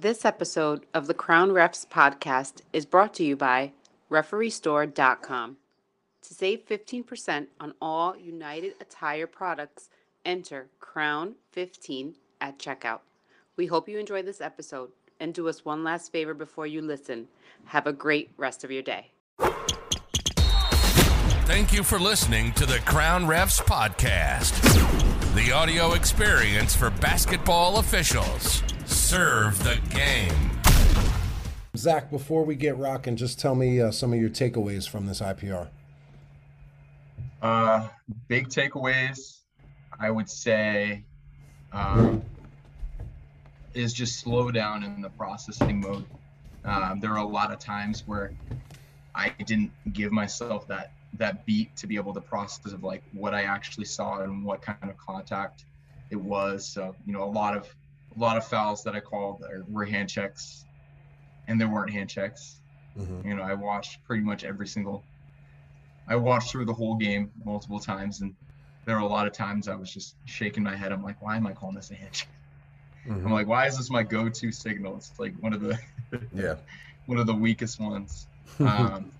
This episode of the Crown Refs podcast is brought to you by RefereeStore.com. To save 15% on all United Attire products, enter Crown15 at checkout. We hope you enjoy this episode and do us one last favor before you listen. Have a great rest of your day. Thank you for listening to the Crown Refs podcast, the audio experience for basketball officials. Serve the game. Zach, before we get rocking, just tell me uh, some of your takeaways from this IPR. Uh, big takeaways, I would say, um, is just slow down in the processing mode. Um, there are a lot of times where I didn't give myself that that beat to be able to process of like what I actually saw and what kind of contact it was. So you know, a lot of a lot of fouls that I called were hand checks, and there weren't hand checks. Mm-hmm. You know, I watched pretty much every single. I watched through the whole game multiple times, and there were a lot of times I was just shaking my head. I'm like, why am I calling this a hand check? Mm-hmm. I'm like, why is this my go-to signal? It's like one of the yeah one of the weakest ones. Um,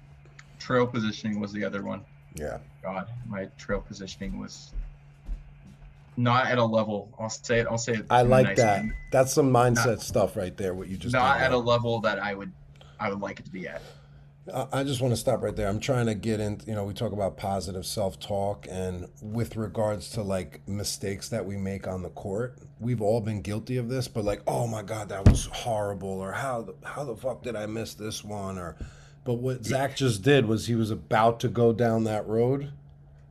trail positioning was the other one. Yeah. God, my trail positioning was not at a level. I'll say it. I'll say it. I like nice that. Way. That's some mindset not, stuff right there. What you just not at a level that I would I would like it to be at. I just want to stop right there. I'm trying to get in. You know, we talk about positive self-talk, and with regards to like mistakes that we make on the court, we've all been guilty of this. But like, oh my god, that was horrible, or how the how the fuck did I miss this one, or but what Zach just did was he was about to go down that road,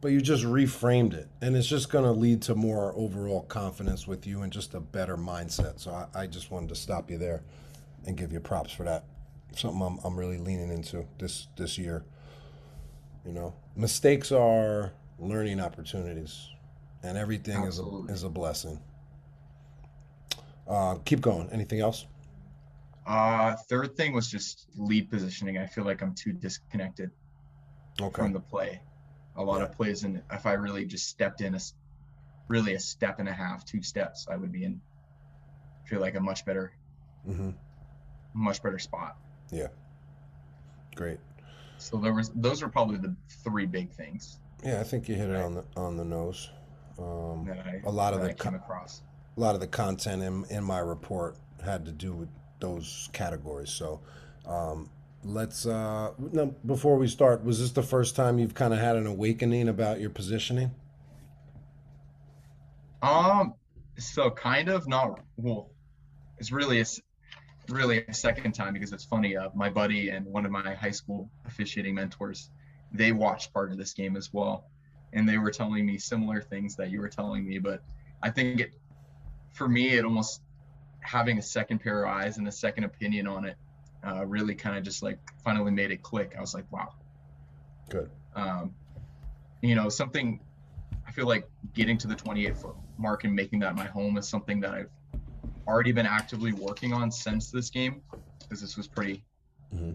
but you just reframed it. And it's just going to lead to more overall confidence with you and just a better mindset. So I, I, just wanted to stop you there and give you props for that. Something I'm, I'm really leaning into this this year. You know mistakes are learning opportunities and everything is a, is a blessing. Uh, keep going. Anything else? Uh third thing was just lead positioning. I feel like i'm too disconnected okay. from the play a lot yeah. of plays and if i really just stepped in a really a step and a half two steps i would be in feel like a much better mm-hmm. much better spot. Yeah. Great. So there was those are probably the three big things. Yeah i think you hit it on the on the nose. Um, I, a lot of the come across. a lot of the content in, in my report had to do with those categories. So um, let's uh no, before we start was this the first time you've kind of had an awakening about your positioning? Um so kind of not well it's really a really a second time because it's funny uh, my buddy and one of my high school officiating mentors they watched part of this game as well. And they were telling me similar things that you were telling me but i think it for me it almost having a second pair of eyes and a second opinion on it uh, really kind of just like finally made it click. I was like, wow. Good. Um, you know, something I feel like getting to the 28 foot mark and making that my home is something that I've already been actively working on since this game because this was pretty. Mm-hmm.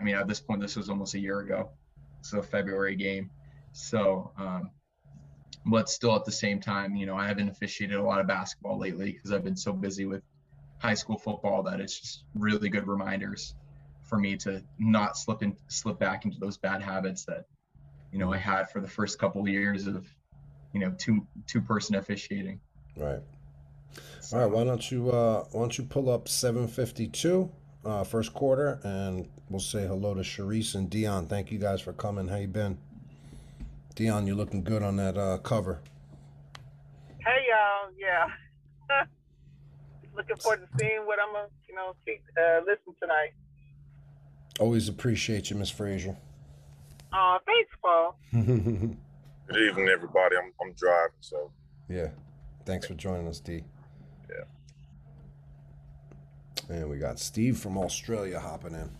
I mean, at this point, this was almost a year ago. So February game. So, um, but still at the same time, you know, I haven't officiated a lot of basketball lately because I've been so busy with high school football that it's just really good reminders for me to not slip and slip back into those bad habits that you know I had for the first couple of years of you know two two person officiating. Right. All right. Why don't you uh, why don't you pull up 752 uh, first quarter and we'll say hello to Sharice and Dion. Thank you guys for coming. How you been? Dion, you're looking good on that uh, cover. Hey y'all, yeah. looking forward to seeing what I'm gonna, you know, see, uh, listen tonight. Always appreciate you, Miss Frazier. Uh, thanks, Paul. Good evening, everybody. I'm I'm driving, so yeah. Thanks for joining us, D. Yeah. And we got Steve from Australia hopping in.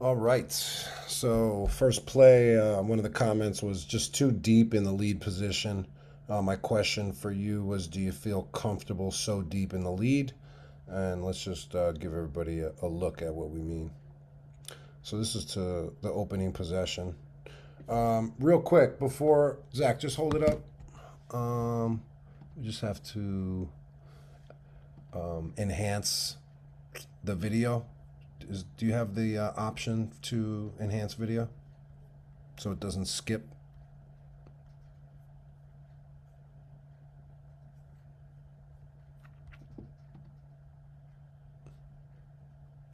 All right. So first play, uh, one of the comments was just too deep in the lead position. Uh, my question for you was Do you feel comfortable so deep in the lead? And let's just uh, give everybody a, a, look at what we mean. So, this is to the opening possession. Um, real quick, before Zach, just hold it up. Um, we just have to. um, enhance the video. Is, do you have the uh, option to enhance video so it doesn't skip?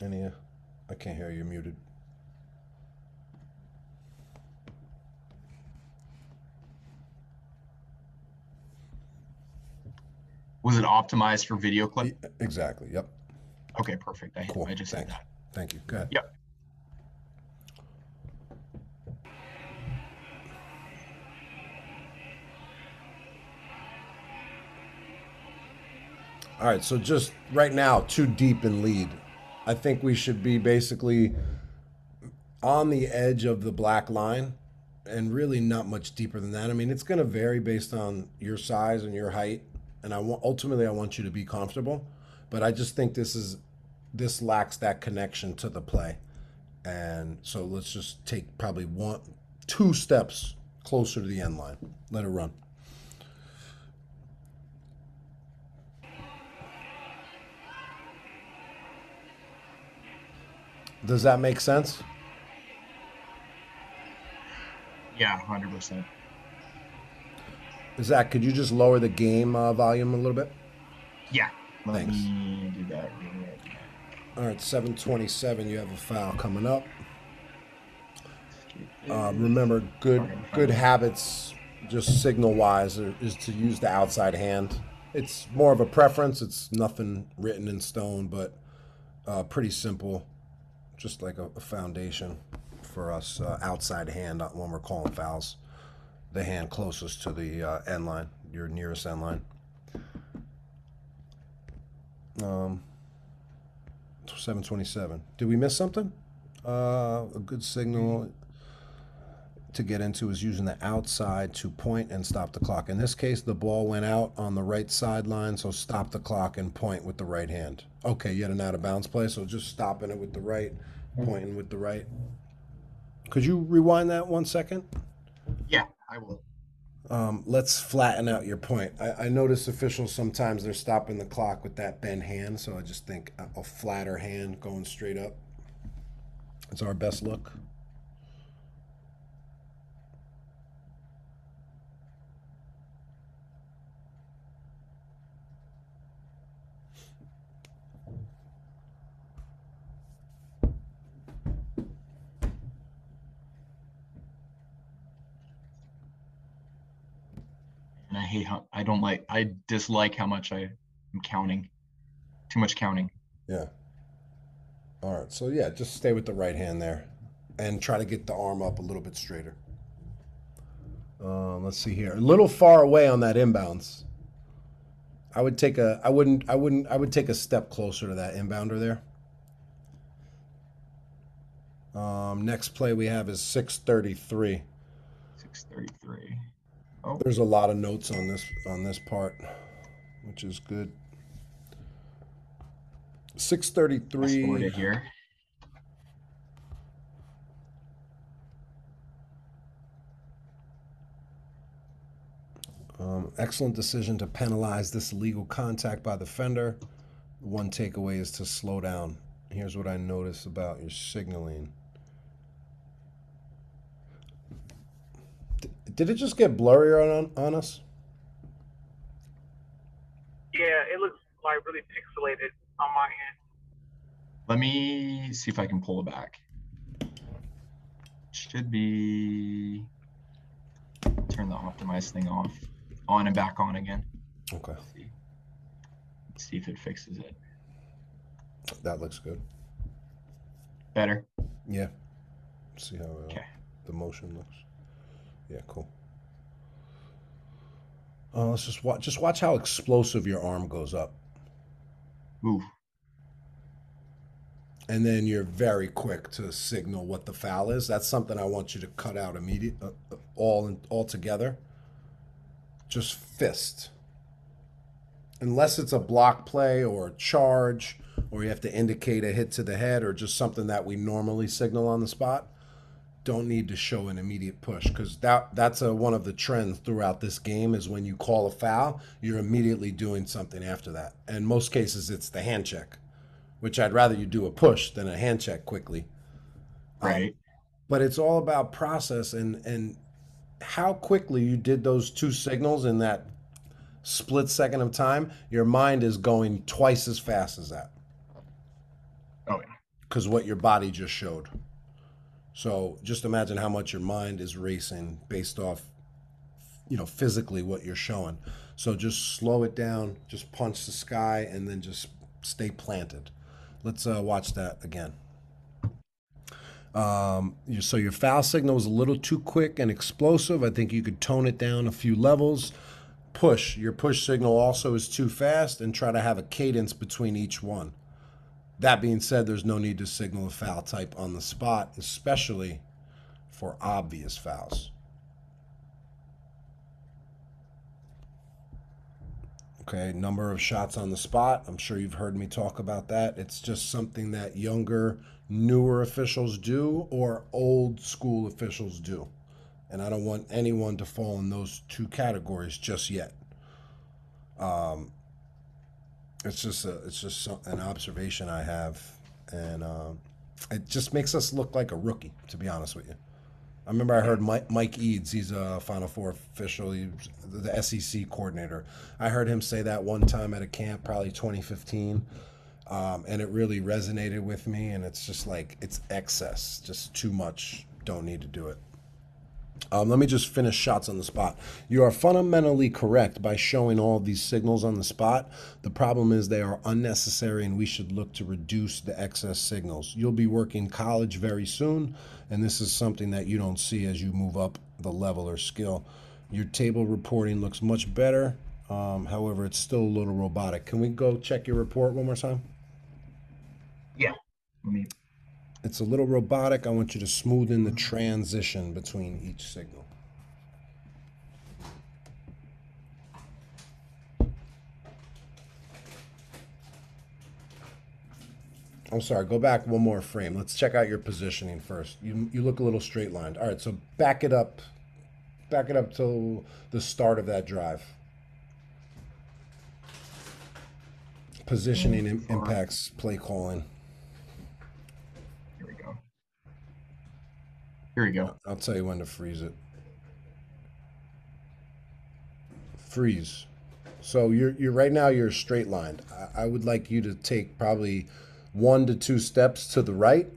Any? Uh, I can't hear you. You're muted. Was it optimized for video clip? Exactly. Yep. Okay, perfect. I, Cool. I just said that. Thank you. Go ahead. Yep. All right, so just right now, too deep in lead. I think we should be basically on the edge of the black line and really not much deeper than that. I mean, it's going to vary based on your size and your height, and I want ultimately I want you to be comfortable, but I just think this is this lacks that connection to the play. And so let's just take probably one two steps closer to the end line. Let it run. Does that make sense? Yeah, hundred percent. Zach, could you just lower the game uh, volume a little bit? Yeah. Let Thanks. do that. All right, 727, you have a foul coming up. Uh, remember, good good habits, just signal wise, is to use the outside hand. It's more of a preference. It's nothing written in stone, but uh, pretty simple, just like a, a foundation for us. Uh, outside hand when we're calling fouls, the hand closest to the uh, end line, your nearest end line. Um, 727. Did we miss something? Uh, a good signal to get into is using the outside to point and stop the clock. In this case, the ball went out on the right sideline, so stop the clock and point with the right hand. Okay, yet an out of bounds play, so just stopping it with the right, pointing with the right. Could you rewind that one second? Yeah, I will. Um, let's flatten out your point. I, I notice officials sometimes they're stopping the clock with that bent hand, so I just think a, a flatter hand going straight up. It's our best look. Hate how I don't like. I dislike how much I am counting. Too much counting. Yeah. All right. So yeah, just stay with the right hand there, and try to get the arm up a little bit straighter. Um, let's see here. A little far away on that inbounds. I would take a. I wouldn't. I wouldn't. I would take a step closer to that inbounder there. Um, next play we have is six thirty three. Six thirty-three. Oh, There's a lot of notes on this on this part, which is good. Six thirty fast forward three. it here. Um, excellent decision to penalize this illegal contact by the fender. One takeaway is to slow down. Here's what I notice about your signaling. Did it just get blurrier on, on us? Yeah, it looks like really pixelated on my end. Let me see if I can pull it back. Should be. Turn the optimize thing off, on and back on again. Okay, See, see if it fixes it. that looks good. Better. Yeah. See how uh, Okay. the motion looks. Yeah, cool. Uh, let's just watch. Just watch how explosive your arm goes up. Ooh. and then you're very quick to signal what the foul is. That's something I want you to cut out immediate, uh, uh, all in, all together. Just fist, unless it's a block play or a charge, or you have to indicate a hit to the head, or just something that we normally signal on the spot. Don't need to show an immediate push because that that's a, one of the trends throughout this game is when you call a foul, you're immediately doing something after that. And most cases, it's the hand check, which I'd rather you do a push than a hand check quickly. Um, Right. but it's all about process and and how quickly you did those two signals in that split second of time. Your mind is going twice as fast as that oh yeah. because what your body just showed. So just imagine how much your mind is racing based off, you know, physically what you're showing. So just slow it down, just punch the sky, and then just stay planted. Let's uh, watch that again. Um, so your foul signal was a little too quick and explosive. I think you could tone it down a few levels. Push. Your push signal also is too fast, and try to have a cadence between each one. That being said, there's no need to signal a foul type on the spot, especially for obvious fouls. Okay, number of shots on the spot. I'm sure you've heard me talk about that. It's just something that younger, newer officials do or old school officials do. And I don't want anyone to fall in those two categories just yet. Um, it's just a, it's just an observation I have, and um, it just makes us look like a rookie, to be honest with you. I remember I heard Mike, Mike Eades, he's a Final Four official, the SEC coordinator. I heard him say that one time at a camp, probably 2015, um, and it really resonated with me. And it's just like it's excess, just too much. Don't need to do it. Um, let me just finish shots on the spot. You are fundamentally correct by showing all these signals on the spot. The problem is they are unnecessary, and we should look to reduce the excess signals. You'll be working college very soon, and this is something that you don't see as you move up the level or skill. Your table reporting looks much better. Um, however, it's still a little robotic. Can we go check your report one more time? Yeah. Let me It's a little robotic. I want you to smooth in the transition between each signal. I'm sorry, go back one more frame. Let's check out your positioning first. You you look a little straight lined. All right, so back it up. Back it up till the start of that drive. Positioning impacts play calling. here we go. Here we go. I'll tell you when to freeze it. Freeze. So you're you're right now you're straight lined. I, I would like you to take probably one to two steps to the right.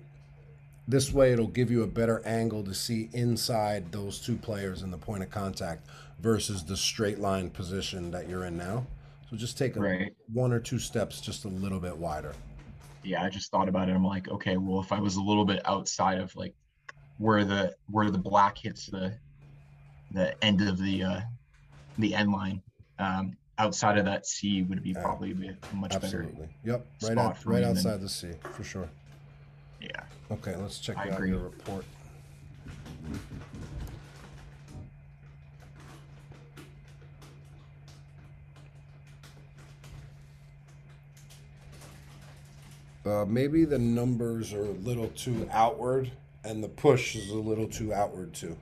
This way it'll give you a better angle to see inside those two players in the point of contact versus the straight line position that you're in now. So just take a, Right. one or two steps just a little bit wider. Yeah, I just thought about it. I'm like, okay, well, if I was a little bit outside of like where the where the black hits the the end of the uh the end line, um, outside of that sea would be probably be a much better. Absolutely. Yep. Right out, right me, and then- outside the sea for sure. Yeah. Okay, let's check I out agree. your report. Uh, maybe the numbers are a little too outward, and the push is a little too outward too.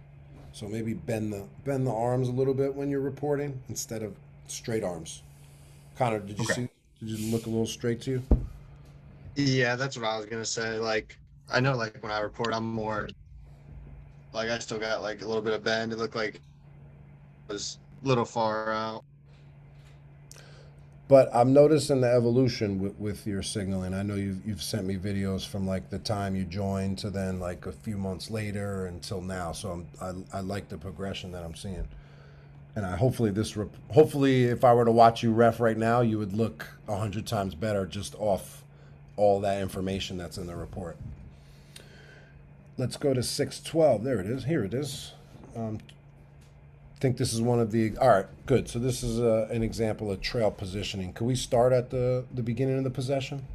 So maybe bend the bend the arms a little bit when you're reporting instead of straight arms. Connor, did you Okay. see? Did you look a little straight to you? Yeah, that's what I was gonna say. Like, I know, like when I report, I'm more like I still got like a little bit of bend. It looked like it was a little far out. But I'm noticing the evolution with, with your signaling. I know you've you've sent me videos from like the time you joined to then like a few months later until now. So I'm, I I like the progression that I'm seeing, and I hopefully this rep, hopefully if I were to watch you ref right now, you would look a hundred times better just off all that information that's in the report. Let's go to six twelve. There it is. Here it is. Um, think this is one of the all right good. So this is uh an example of trail positioning. Can we start at the the beginning of the possession?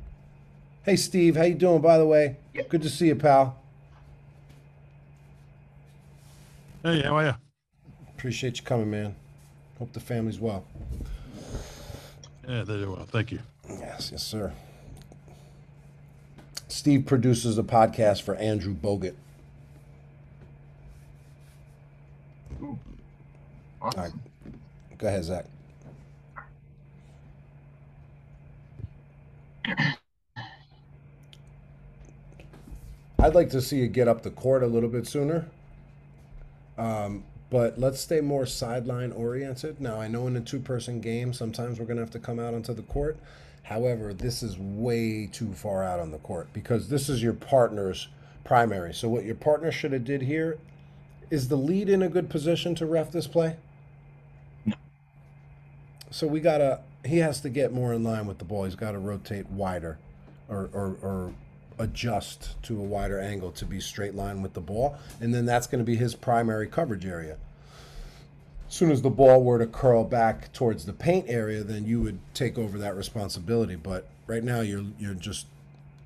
Hey steve how you doing by the way? Yep. good to see you pal. Hey, how are you? appreciate you coming man. Hope the family's well. Yeah, they do well. Thank you. yes yes sir. Steve produces a podcast for andrew bogut Awesome. All right. Go ahead, Zach. I'd like to see you get up the court a little bit sooner. Um, but let's stay more sideline oriented. Now, I know in a two person game, sometimes we're going to have to come out onto the court. However, this is way too far out on the court because this is your partner's primary. So, what your partner should have did here is the lead in a good position to ref this play? So, we got to, he has to get more in line with the ball. He's got to rotate wider or, or, or adjust to a wider angle to be straight line with the ball, and then that's going to be his primary coverage area. As soon as the ball were to curl back towards the paint area, then you would take over that responsibility. But right now, you're you're just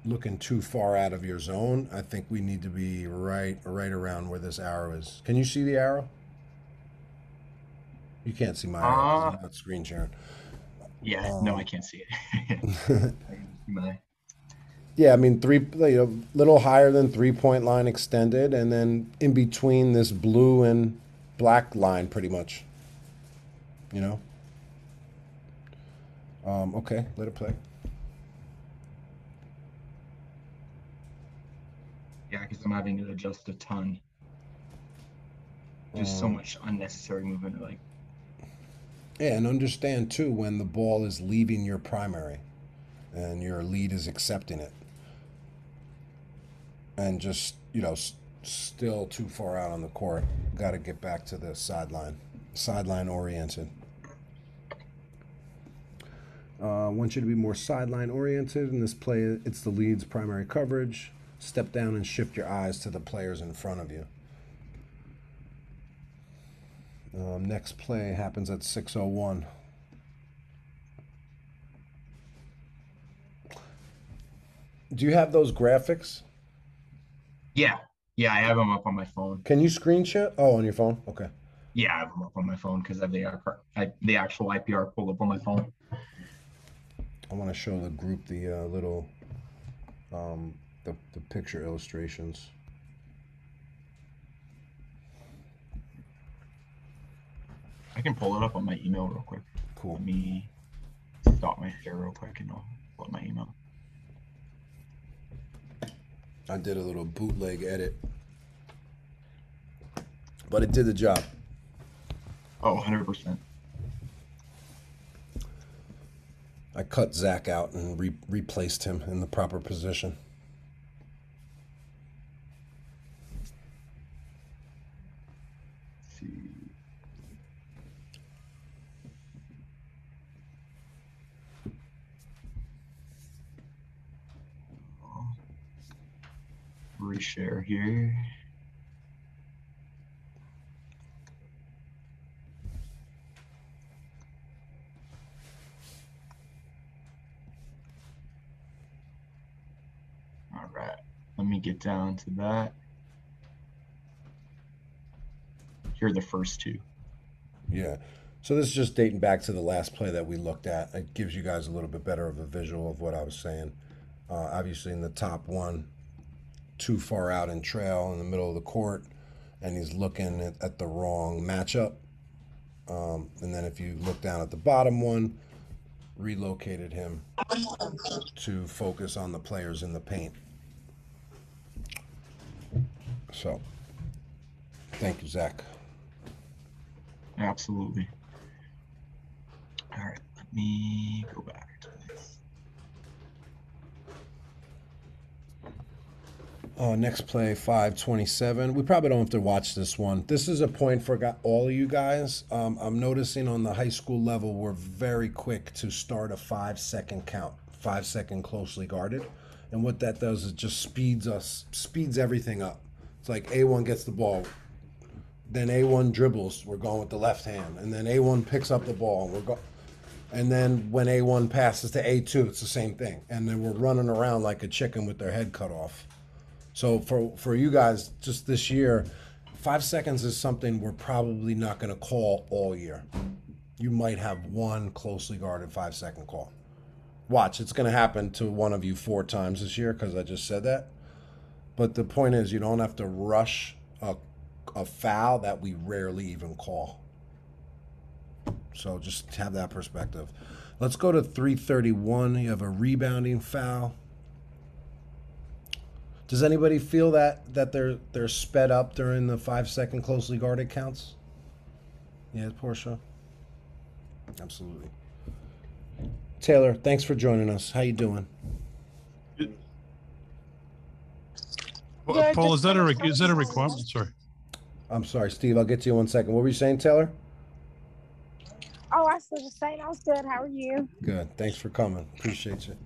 looking too far out of your zone. I think we need to be right right around where this arrow is. Can you see the arrow? You can't see my arrow. 'cause I'm Uh, not screen sharing. Yeah, no, Um, I can't see it. I can see my- Yeah, I mean three, you know, little higher than three point line extended, and then in between this blue and black line, pretty much. You know. Um, okay, let it play. yeah, because I'm having to adjust a ton. Just so Um, much unnecessary movement. Like, Yeah, and understand too when the ball is leaving your primary, and your lead is accepting it, and just you know, s- still too far out on the court. Got to get back to the sideline, sideline oriented. Uh, want you to be more sideline oriented in this play. It's the lead's primary coverage. Step down and shift your eyes to the players in front of you. Um, next play happens at 6:01. Do you have those graphics? yeah, yeah, I have them up on my phone. Can you screen share? Oh, on your phone. Okay. Yeah, I have them up on my phone because I have the IPR, I, the actual IPR pulled up on my phone. I want to show the group the uh, little um, the the picture illustrations. I can pull it up on my email real quick. Cool. Let me stop my share real quick and I'll pull up my email. I did a little bootleg edit, but it did the job. Oh, 100%. I cut Zach out and re- replaced him in the proper position. Let's see. Reshare here. All right, let me get down to that. Here are the first two. Yeah. So this is just dating back to the last play that we looked at. It gives you guys a little bit better of a visual of what I was saying. Uh, obviously, in the top one, too far out in trail in the middle of the court, and he's looking at, at the wrong matchup. Um, and then if you look down at the bottom one, relocated him to focus on the players in the paint. So, thank you, Zach. Absolutely. All right, let me go back to this. Uh, next play, 527. We probably don't have to watch this one. This is a point for all of you guys. Um, I'm noticing on the high school level, we're very quick to start a five second count, five second closely guarded. And what that does is just speeds us, speeds everything up. It's like A1 gets the ball, then A1 dribbles, we're going with the left hand. And then A1 picks up the ball, and we're going. And then when A1 passes to A2, it's the same thing. And then we're running around like a chicken with their head cut off. So for for you guys, just this year, five seconds is something we're probably not going to call all year. You might have one closely guarded five second call. Watch, it's going to happen to one of you four times this year because I just said that. But the point is, you don't have to rush a, a foul that we rarely even call. So just have that perspective. Let's go to 331. You have a rebounding foul. Does anybody feel that that they're they're sped up during the five second closely guarded counts? Yeah, Portia. Absolutely. Taylor, thanks for joining us. How you doing? Yeah, Paul, is that a re- is that a to- requirement? Sorry. I'm sorry, Steve. I'll get to you in one second. What were you saying, Taylor? Oh, I said the same. I was good. How are you? Good. Thanks for coming. Appreciate you.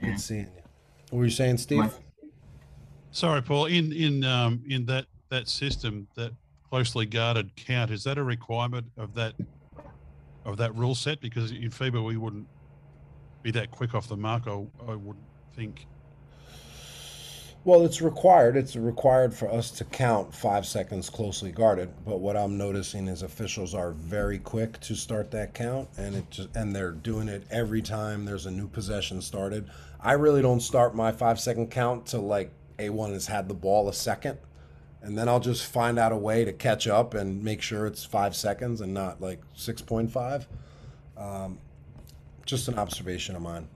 Good seeing you. What were you saying, Steve? Sorry, Paul. In in um in that that system, that closely guarded count, is that a requirement of that of that rule set? Because in FIBA we wouldn't be that quick off the mark. I, I wouldn't think. Well, it's required. It's required for us to count five seconds closely guarded. But what I'm noticing is officials are very quick to start that count, and it just and they're doing it every time there's a new possession started. I really don't start my five second count till like A1 has had the ball a second, and then I'll just find out a way to catch up and make sure it's five seconds and not like six point five. Um, just an observation of mine.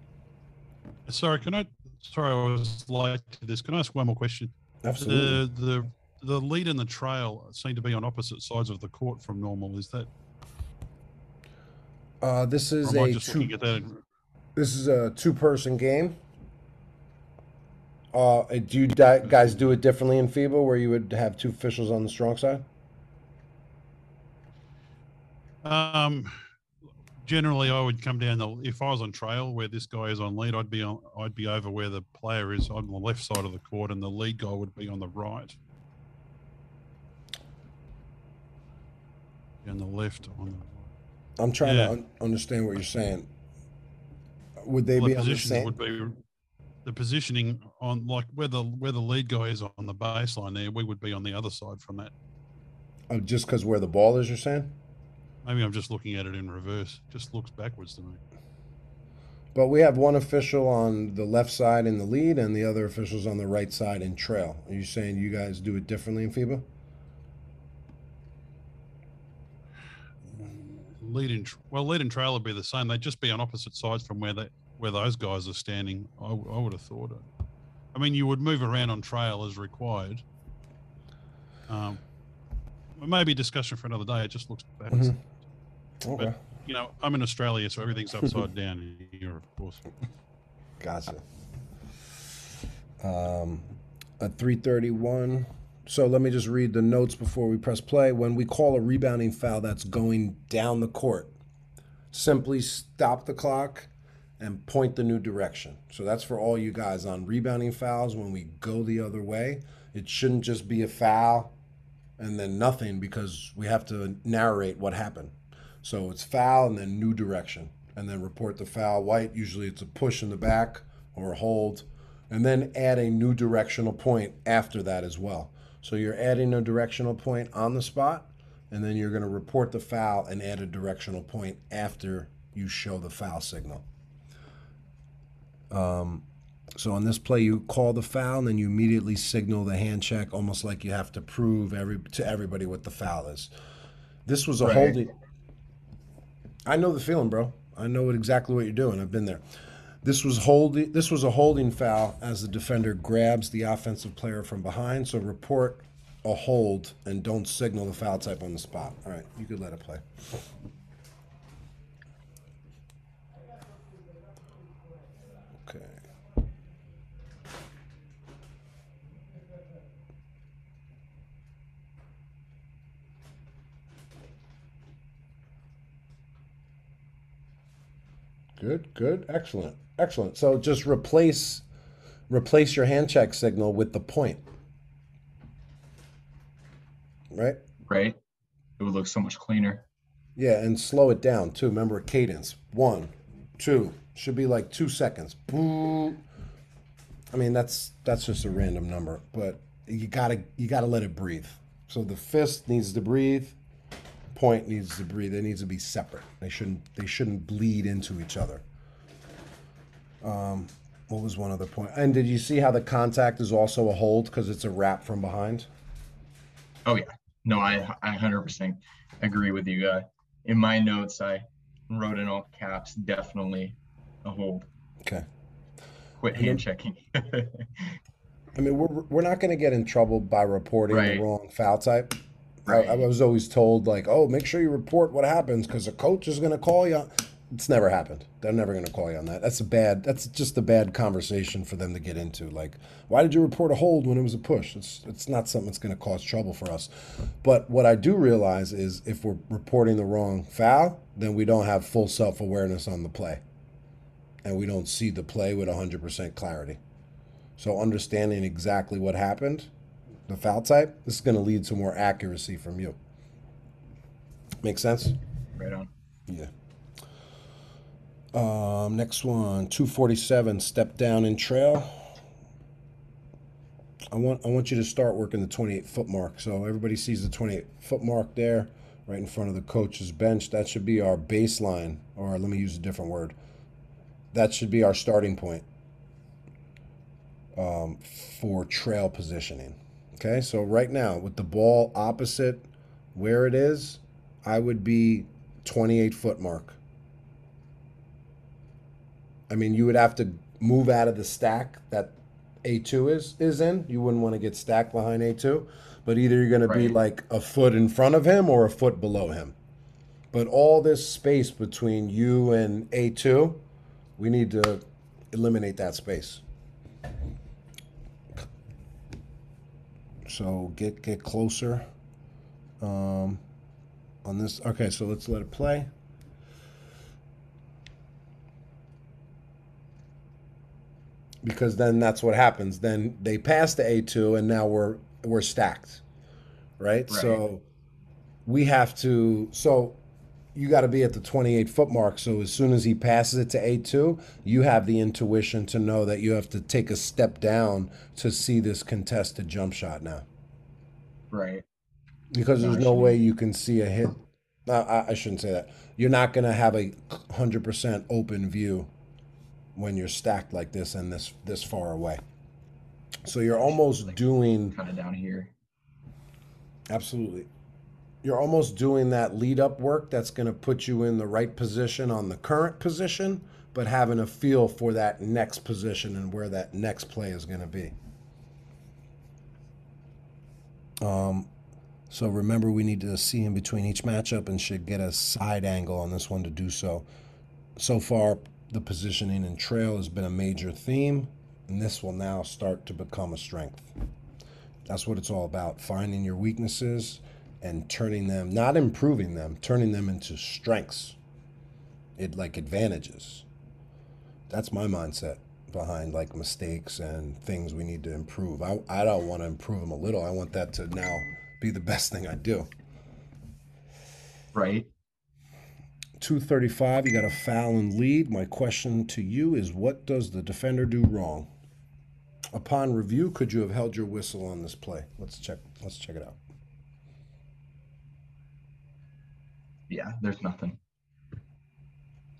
Sorry, can I? Sorry, I was late to this. Can I ask one more question? Absolutely. The the the lead and the trail seem to be on opposite sides of the court from normal. Is that? Uh, this is a two. This is a two-person game. Uh, do you guys do it differently in FIBA, where you would have two officials on the strong side? Um, generally, I would come down the. If I was on trail where this guy is on lead, I'd be on. I'd be over where the player is on the left side of the court, and the lead guy would be on the right. On the left, on the I'm trying Yeah. to un- understand what you're saying. Would they well, be the on the same? would be the positioning on like where the where the lead guy is on the baseline there. We would be on the other side from that. Oh, just because where the ball is, you're saying? Maybe I'm just looking at it in reverse. Just looks backwards to me. But we have one official on the left side in the lead, and the other officials on the right side in trail. Are you saying you guys do it differently in FIBA? lead and well, lead and trail would be the same. They'd just be on opposite sides from where they where those guys are standing. I, w- I would have thought it. I mean, you would move around on trail as required. Um, well, maybe discussion for another day. It just looks backwards. Okay, You know, I'm in Australia, so everything's upside down here, of course. gotcha. Um, at 331. So let me just read the notes before we press play. When we call a rebounding foul that's going down the court, simply stop the clock and point the new direction. So that's for all you guys on rebounding fouls. When we go the other way, it shouldn't just be a foul and then nothing because we have to narrate what happened. So it's foul and then new direction, and then report the foul. White, usually it's a push in the back or a hold, and then add a new directional point after that as well. So you're adding a directional point on the spot, and then you're going to report the foul and add a directional point after you show the foul signal. Um, so on this play, you call the foul, and then you immediately signal the hand check, almost like you have to prove every to everybody what the foul is. This was a Right. holding. I know the feeling, bro. I know what, exactly what you're doing. I've been there. This was holding. This was a holding foul as the defender grabs the offensive player from behind. So report a hold and don't signal the foul type on the spot. All right, you could let it play. Okay. Good, good, excellent, excellent. So just replace replace your hand check signal with the point. Right? right? It would look so much cleaner. Yeah, and slow it down too. Remember cadence. One, two. Should be like two seconds. Boo. I mean that's that's just a random number, but you gotta you gotta let it breathe. So the fist needs to breathe, point needs to breathe. They need to be separate. They shouldn't they shouldn't bleed into each other. Um, what was one other point? And did you see how the contact is also a hold because it's a wrap from behind? Oh yeah, no, I I hundred percent agree with you. Uh, in my notes, I wrote in all caps, definitely a hold. Okay. Quit hand checking. I mean, we're we're not going to get in trouble by reporting Right. the wrong foul type. I, Right. I was always told like, oh, make sure you report what happens because a coach is going to call you. It's never happened. They're never going to call you on that. That's a bad. That's just a bad conversation for them to get into. Like, why did you report a hold when it was a push? It's it's not something that's going to cause trouble for us. But what I do realize is if we're reporting the wrong foul, then we don't have full self awareness on the play, and we don't see the play with hundred percent clarity. So understanding exactly what happened, the foul type, this is going to lead to more accuracy from you. Make sense? right on. Yeah. Um, next one, 247, step down in trail. I want I want you to start working the 28 foot mark. So everybody sees the 28 foot mark there, right in front of the coach's bench. That should be our baseline, or let me use a different word. That should be our starting point um, for trail positioning. Okay, so right now with the ball opposite where it is, I would be 28 foot mark. I mean, you would have to move out of the stack that A2 is is in. You wouldn't want to get stacked behind A2, but either you're going to be like a foot in front of him or a foot below him. But all this space between you and A2, we need to eliminate that space. So get get closer um, on this. Okay, so let's let it play. Because then that's what happens. Then they pass the A2 and now we're we're stacked. Right? Right. So we have to so you got to be at the 28 foot mark. So as soon as he passes it to A2, you have the intuition to know that you have to take a step down to see this contested jump shot now Right. because there's No, I no see. way you can see a hit. I, I shouldn't say that. You're not going to have a hundred percent open view when you're stacked like this and this this far away. So you're almost doing Kind of down here. absolutely. You're almost doing that lead up work that's going to put you in the right position on the current position, but having a feel for that next position and where that next play is going to be. Um, so remember, we need to see in between each matchup and should get a side angle on this one to do so. So far, the positioning and trail has been a major theme, and this will now start to become a strength. That's what it's all about finding your weaknesses and turning them, not improving them, turning them into strengths. It like advantages. That's my mindset behind like mistakes and things we need to improve. I, I don't want to improve them a little. I want that to now be the best thing I do. Right. 235, you got a foul and lead. My question to you is what does the defender do wrong? Upon review, could you have held your whistle on this play? Let's check let's check it out. Yeah, there's nothing.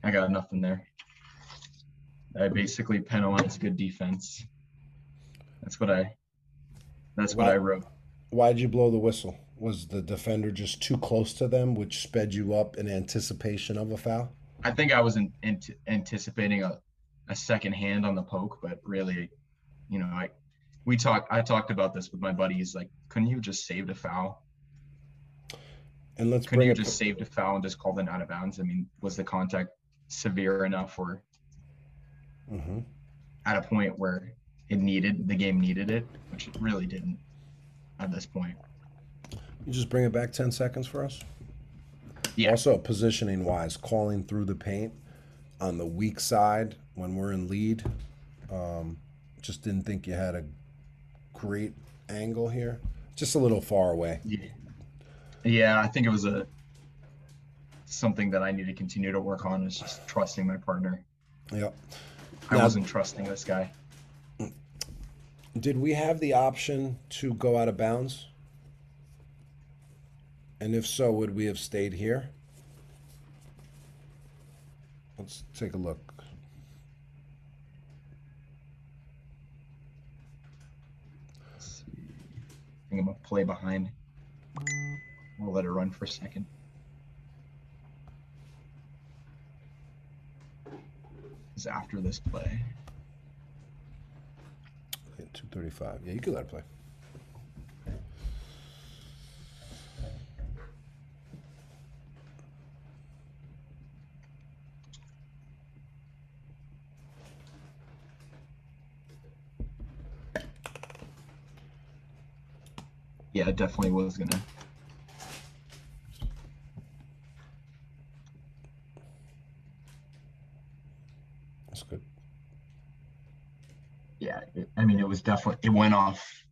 I got nothing there. I basically penalized good defense. That's what I that's what Wow. I wrote. Why did you blow the whistle? Was the defender just too close to them, which sped you up in anticipation of a foul? I think I was in, in, anticipating a, a second hand on the poke, but really, you know, I we talked I talked about this with my buddies. Like, couldn't you just saved a foul? And let's Couldn't bring you just save the foul and just call it out of bounds? I mean, was the contact severe enough or Mhm. at a point where it needed the game needed it, which it really didn't at this point. You just bring it back 10 seconds for us? Yeah. Also, positioning wise, calling through the paint on the weak side when we're in lead. Um, just didn't think you had a great angle here. Just a little far away. Yeah. Yeah, I think it was a something that I need to continue to work on is just trusting my partner. Yep. I Now- wasn't trusting this guy. Did we have the option to go out of bounds? And if so, would we have stayed here? Let's take a look. I think I'm gonna play behind. We'll let her run for a second. Is after this play. At 235. Yeah, you can let her play. yeah, it definitely was gonna I mean, it was definitely it went off.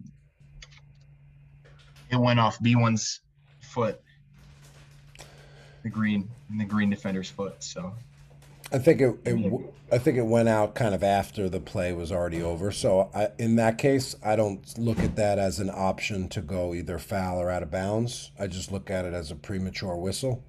It went off B1's foot. The green, the green defender's foot. So I think it, it I think it went out kind of after the play was already over. So I, in that case, I don't look at that as an option to go either foul or out of bounds. I just look at it as a premature whistle.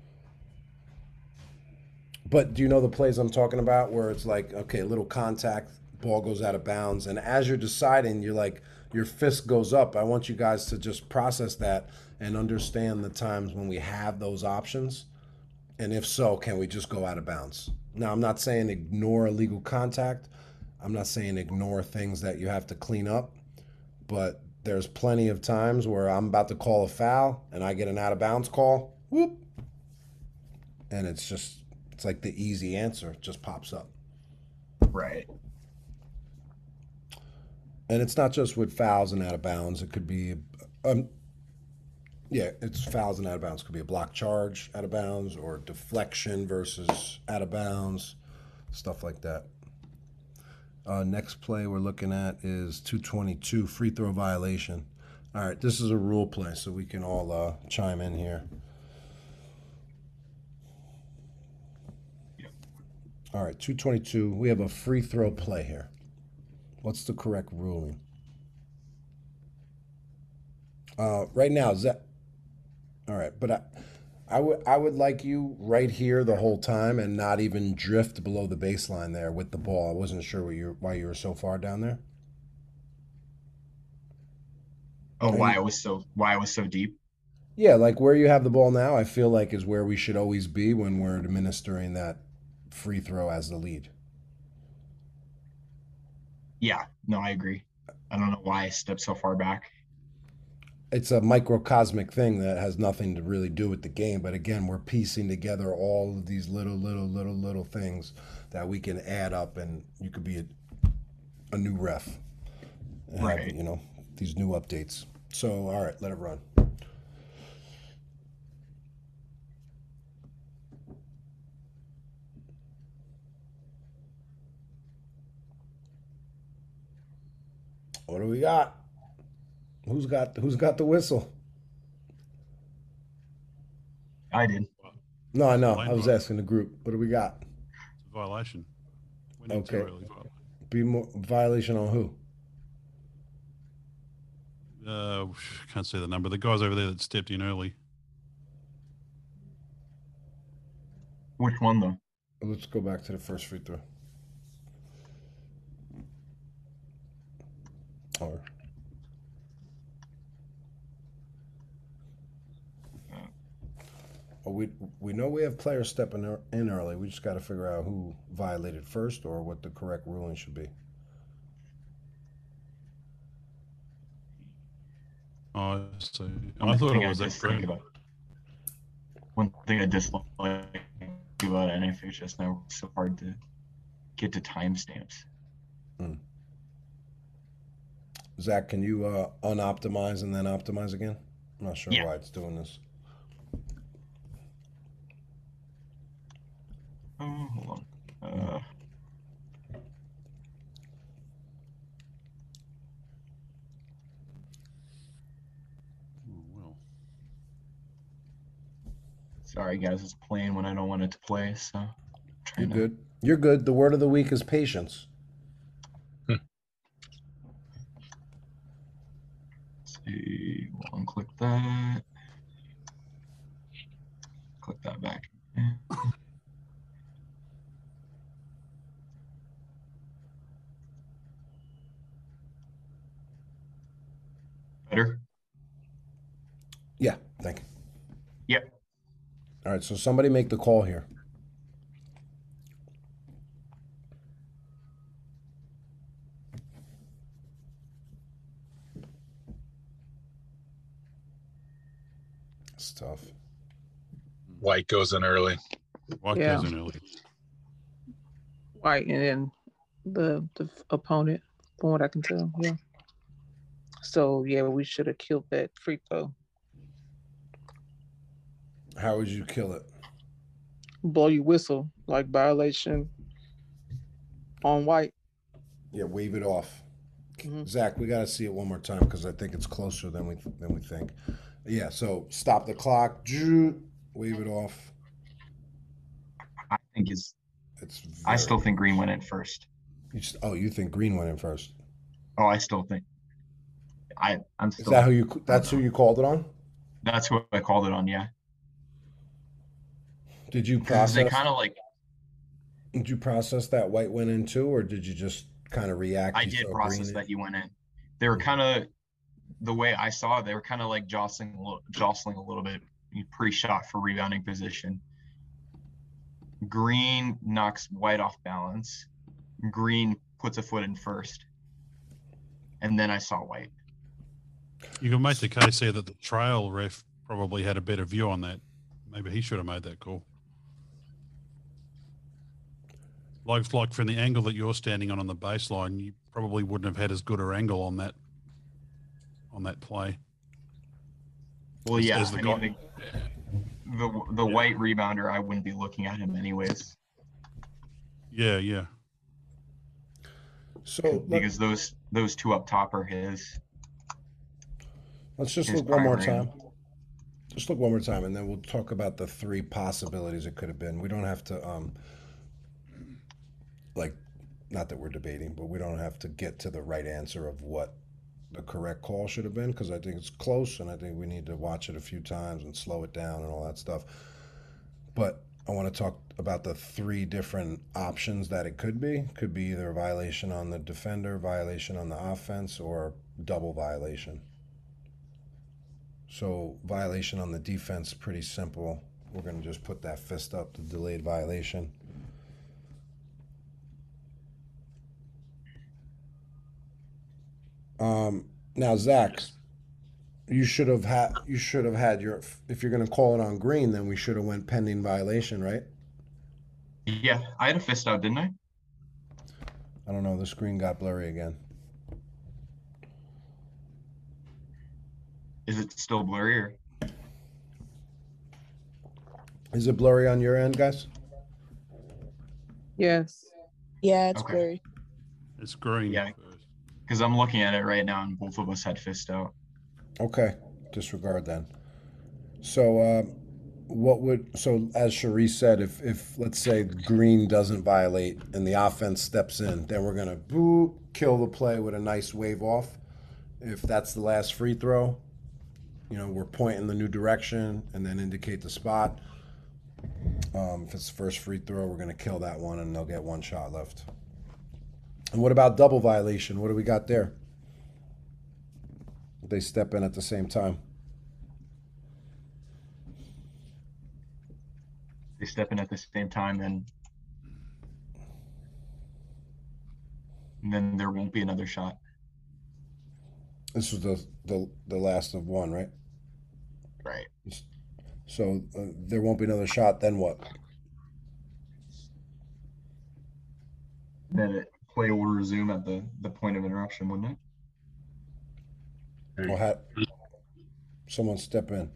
But do you know the plays I'm talking about where it's like, okay, little contact, ball goes out of bounds, and as you're deciding, you're like, your fist goes up. I want you guys to just process that and understand the times when we have those options. And if so, can we just go out of bounds? Now, I'm not saying ignore illegal contact. I'm not saying ignore things that you have to clean up. But there's plenty of times where I'm about to call a foul and I get an out of bounds call. Whoop. And it's just, it's like the easy answer just pops up. right, And it's not just with fouls and out of bounds. It could be, um, yeah, it's fouls and out of bounds. It could be a block charge out of bounds or deflection versus out of bounds, stuff like that. Uh, next play we're looking at is 222 free throw violation. All right, this is a rule play, so we can all uh, chime in here. All right, 222. We have a free throw play here. What's the correct ruling? Uh, right now, is that all right? But I, I would I would like you right here the whole time and not even drift below the baseline there with the ball. I wasn't sure why you why you were so far down there. Oh, why it was so why it was so deep? Yeah, like where you have the ball now, I feel like is where we should always be when we're administering that free throw as the lead. Yeah, no, I agree. I don't know why I stepped so far back. It's a microcosmic thing that has nothing to really do with the game, but again, we're piecing together all of these little, little, little, little things that we can add up, and you could be a, a new ref, and have, Right. you know, these new updates. So, all right, let it run. What do we got? Who's got who's got the whistle? I did. No, I know. I was drive. asking the group. What do we got? It's a violation. Went Okay. early. Be more violation on who? Uh, can't see the number. The guys over there that stepped in early. Which one though? Let's go back to the first free throw. Or we we know we have players stepping er- in early. We just got to figure out who violated first or what the correct ruling should be. Oh, I. One I thought it was that dislike green. about one thing I dislike about NFH just now it's so hard to get to timestamps. Zach, can you uh, unoptimize and then optimize again? I'm not sure Yeah. why it's doing this. Oh, hold on. Uh, well. sorry guys, it's playing when I don't want it to play. So You're to good. You're good. The word of the week is patience. See. We'll unclick that. Click that back. Better. Yeah, thank you. Yep. All right, so somebody make the call here. It's tough. White goes in early. White Yeah. goes in early. White and then the the opponent, from what I can tell. Yeah. So yeah, we should have killed that free throw. How would you kill it? Blow your whistle like violation on white. Yeah, wave it off. Mhm. Zach, we got to see it one more time because I think it's closer than we than we think. Yeah, so stop the clock. Drew, wave it off. I think is It's. I very- still think Green went in first. You just, oh, you think Green went in first? Oh, I still think. I I'm Is still. that who you? That's who you called it on? That's who I called it on. Yeah, Did you because they process? kind of like Did you process that White went in too, or did you just kind of react? I You did saw process in? that he went in. They were kind of the way I saw it. They were kind of like jostling, a little, jostling a little bit pre-shot for rebounding position. Green knocks White off balance. Green puts a foot in first, and then I saw White. You can make the case that the trail ref probably had a better view on that. Maybe he should have made that call. Like, like from the angle that you're standing on on the baseline, you probably wouldn't have had as good an angle on that on that play. Well, As- yeah, as the I guy- mean, the, the the White rebounder, I wouldn't be looking at him anyways Yeah, yeah. So let, because those those two up top are his. let's just his look one more primary. time. Just look one more time, and then we'll talk about the three possibilities it could have been. We don't have to, um, like, not that we're debating, but we don't have to get to the right answer of what the correct call should have been because I think it's close, and I think we need to watch it a few times and slow it down and all that stuff. But I want to talk about the three different options that it could be. Could be either a violation on the defender, violation on the offense, or double violation. So violation on the defense, pretty simple. We're gonna just put that fist up, the delayed violation. Um, now Zach, you should have had you should have had your if you're gonna call it on green, then we should have went pending violation, right? Yeah, I had a fist out, didn't I? I don't know. The screen got blurry again. Is it still blurry? Or... Is it blurry on your end, guys? Yes. Yeah, it's Okay. blurry. It's green. Yeah. Because I'm looking at it right now, and both of us had fist out. Okay, disregard then. So, uh, what would so as Cherie said, if if let's say green doesn't violate and the offense steps in, then we're gonna boop kill the play with a nice wave off. If that's the last free throw, you know we're pointing the new direction and then indicate the spot. Um, if it's the first free throw, we're gonna kill that one and they'll get one shot left. And what about double violation? What do we got there? They step in at the same time. They step in at the same time, then and then there won't be another shot. This was the the, the last of one, right? Right. So uh, there won't be another shot. Then what? Then it play will resume at the the point of interruption, wouldn't it? Or ha- someone step in.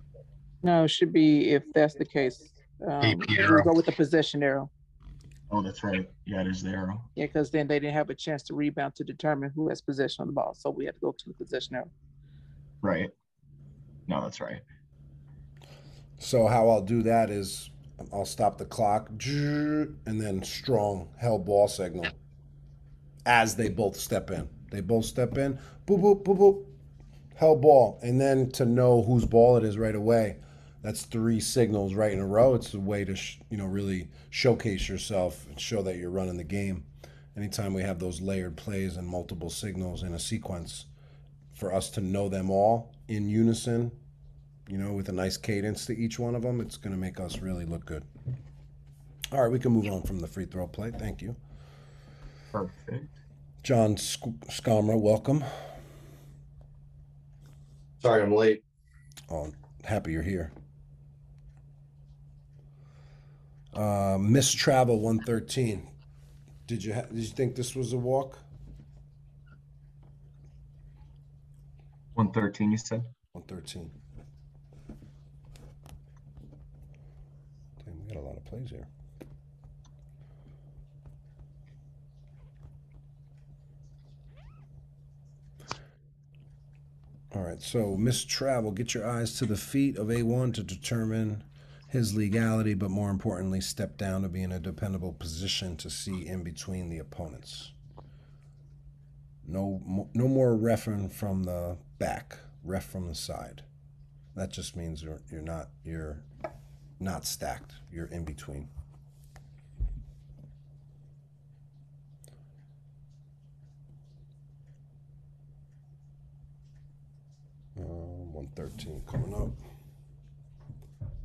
No, it should be if that's the case. Um, AP we arrow. go with the possession arrow. Oh, that's right. Yeah, it is the arrow. Yeah, because then they didn't have a chance to rebound to determine who has possession of the ball. So we had to go to the possession arrow. Right. No, that's right. So how I'll do that is I'll stop the clock and then strong held ball signal as they both step in. They both step in. Boop boop boop boop. held ball, and then to know whose ball it is right away. That's three signals right in a row. It's a way to sh- you know really showcase yourself and show that you're running the game. Anytime we have those layered plays and multiple signals in a sequence, for us to know them all in unison, you know, with a nice cadence to each one of them, it's going to make us really look good. All right, we can move on from the free throw play. Thank you. Perfect. John Sc- Scomra, welcome. Sorry, I'm late. Oh, happy you're here. Uh, Miss Travel 113. Did you ha- did you think this was a walk? 113, you said? 113. Damn, we got a lot of plays here. All right, so Miss Travel, get your eyes to the feet of A1 to determine his legality, but more importantly, step down to be in a dependable position to see in between the opponents. No, no more refing from the back, ref from the side. That just means you're you're not you're not stacked. You're in between. 113 coming up.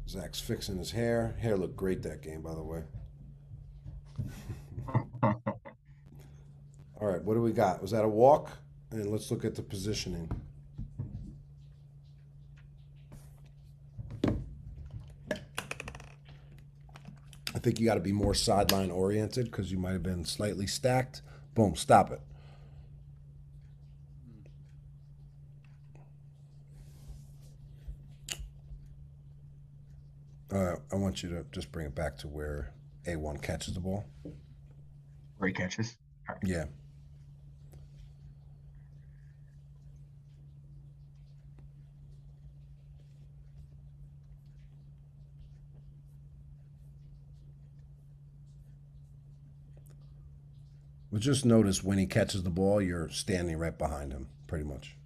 Zach's fixing his hair. Hair looked great that game, by the way. All right, what do we got? Was that a walk? And let's look at the positioning. I think you got to be more sideline oriented because you might have been slightly stacked. Boom, stop it. Uh, I want you to just bring it back to where A1 catches the ball. Where he catches. Yeah. But just notice when he catches the ball, you're standing right behind him, pretty much.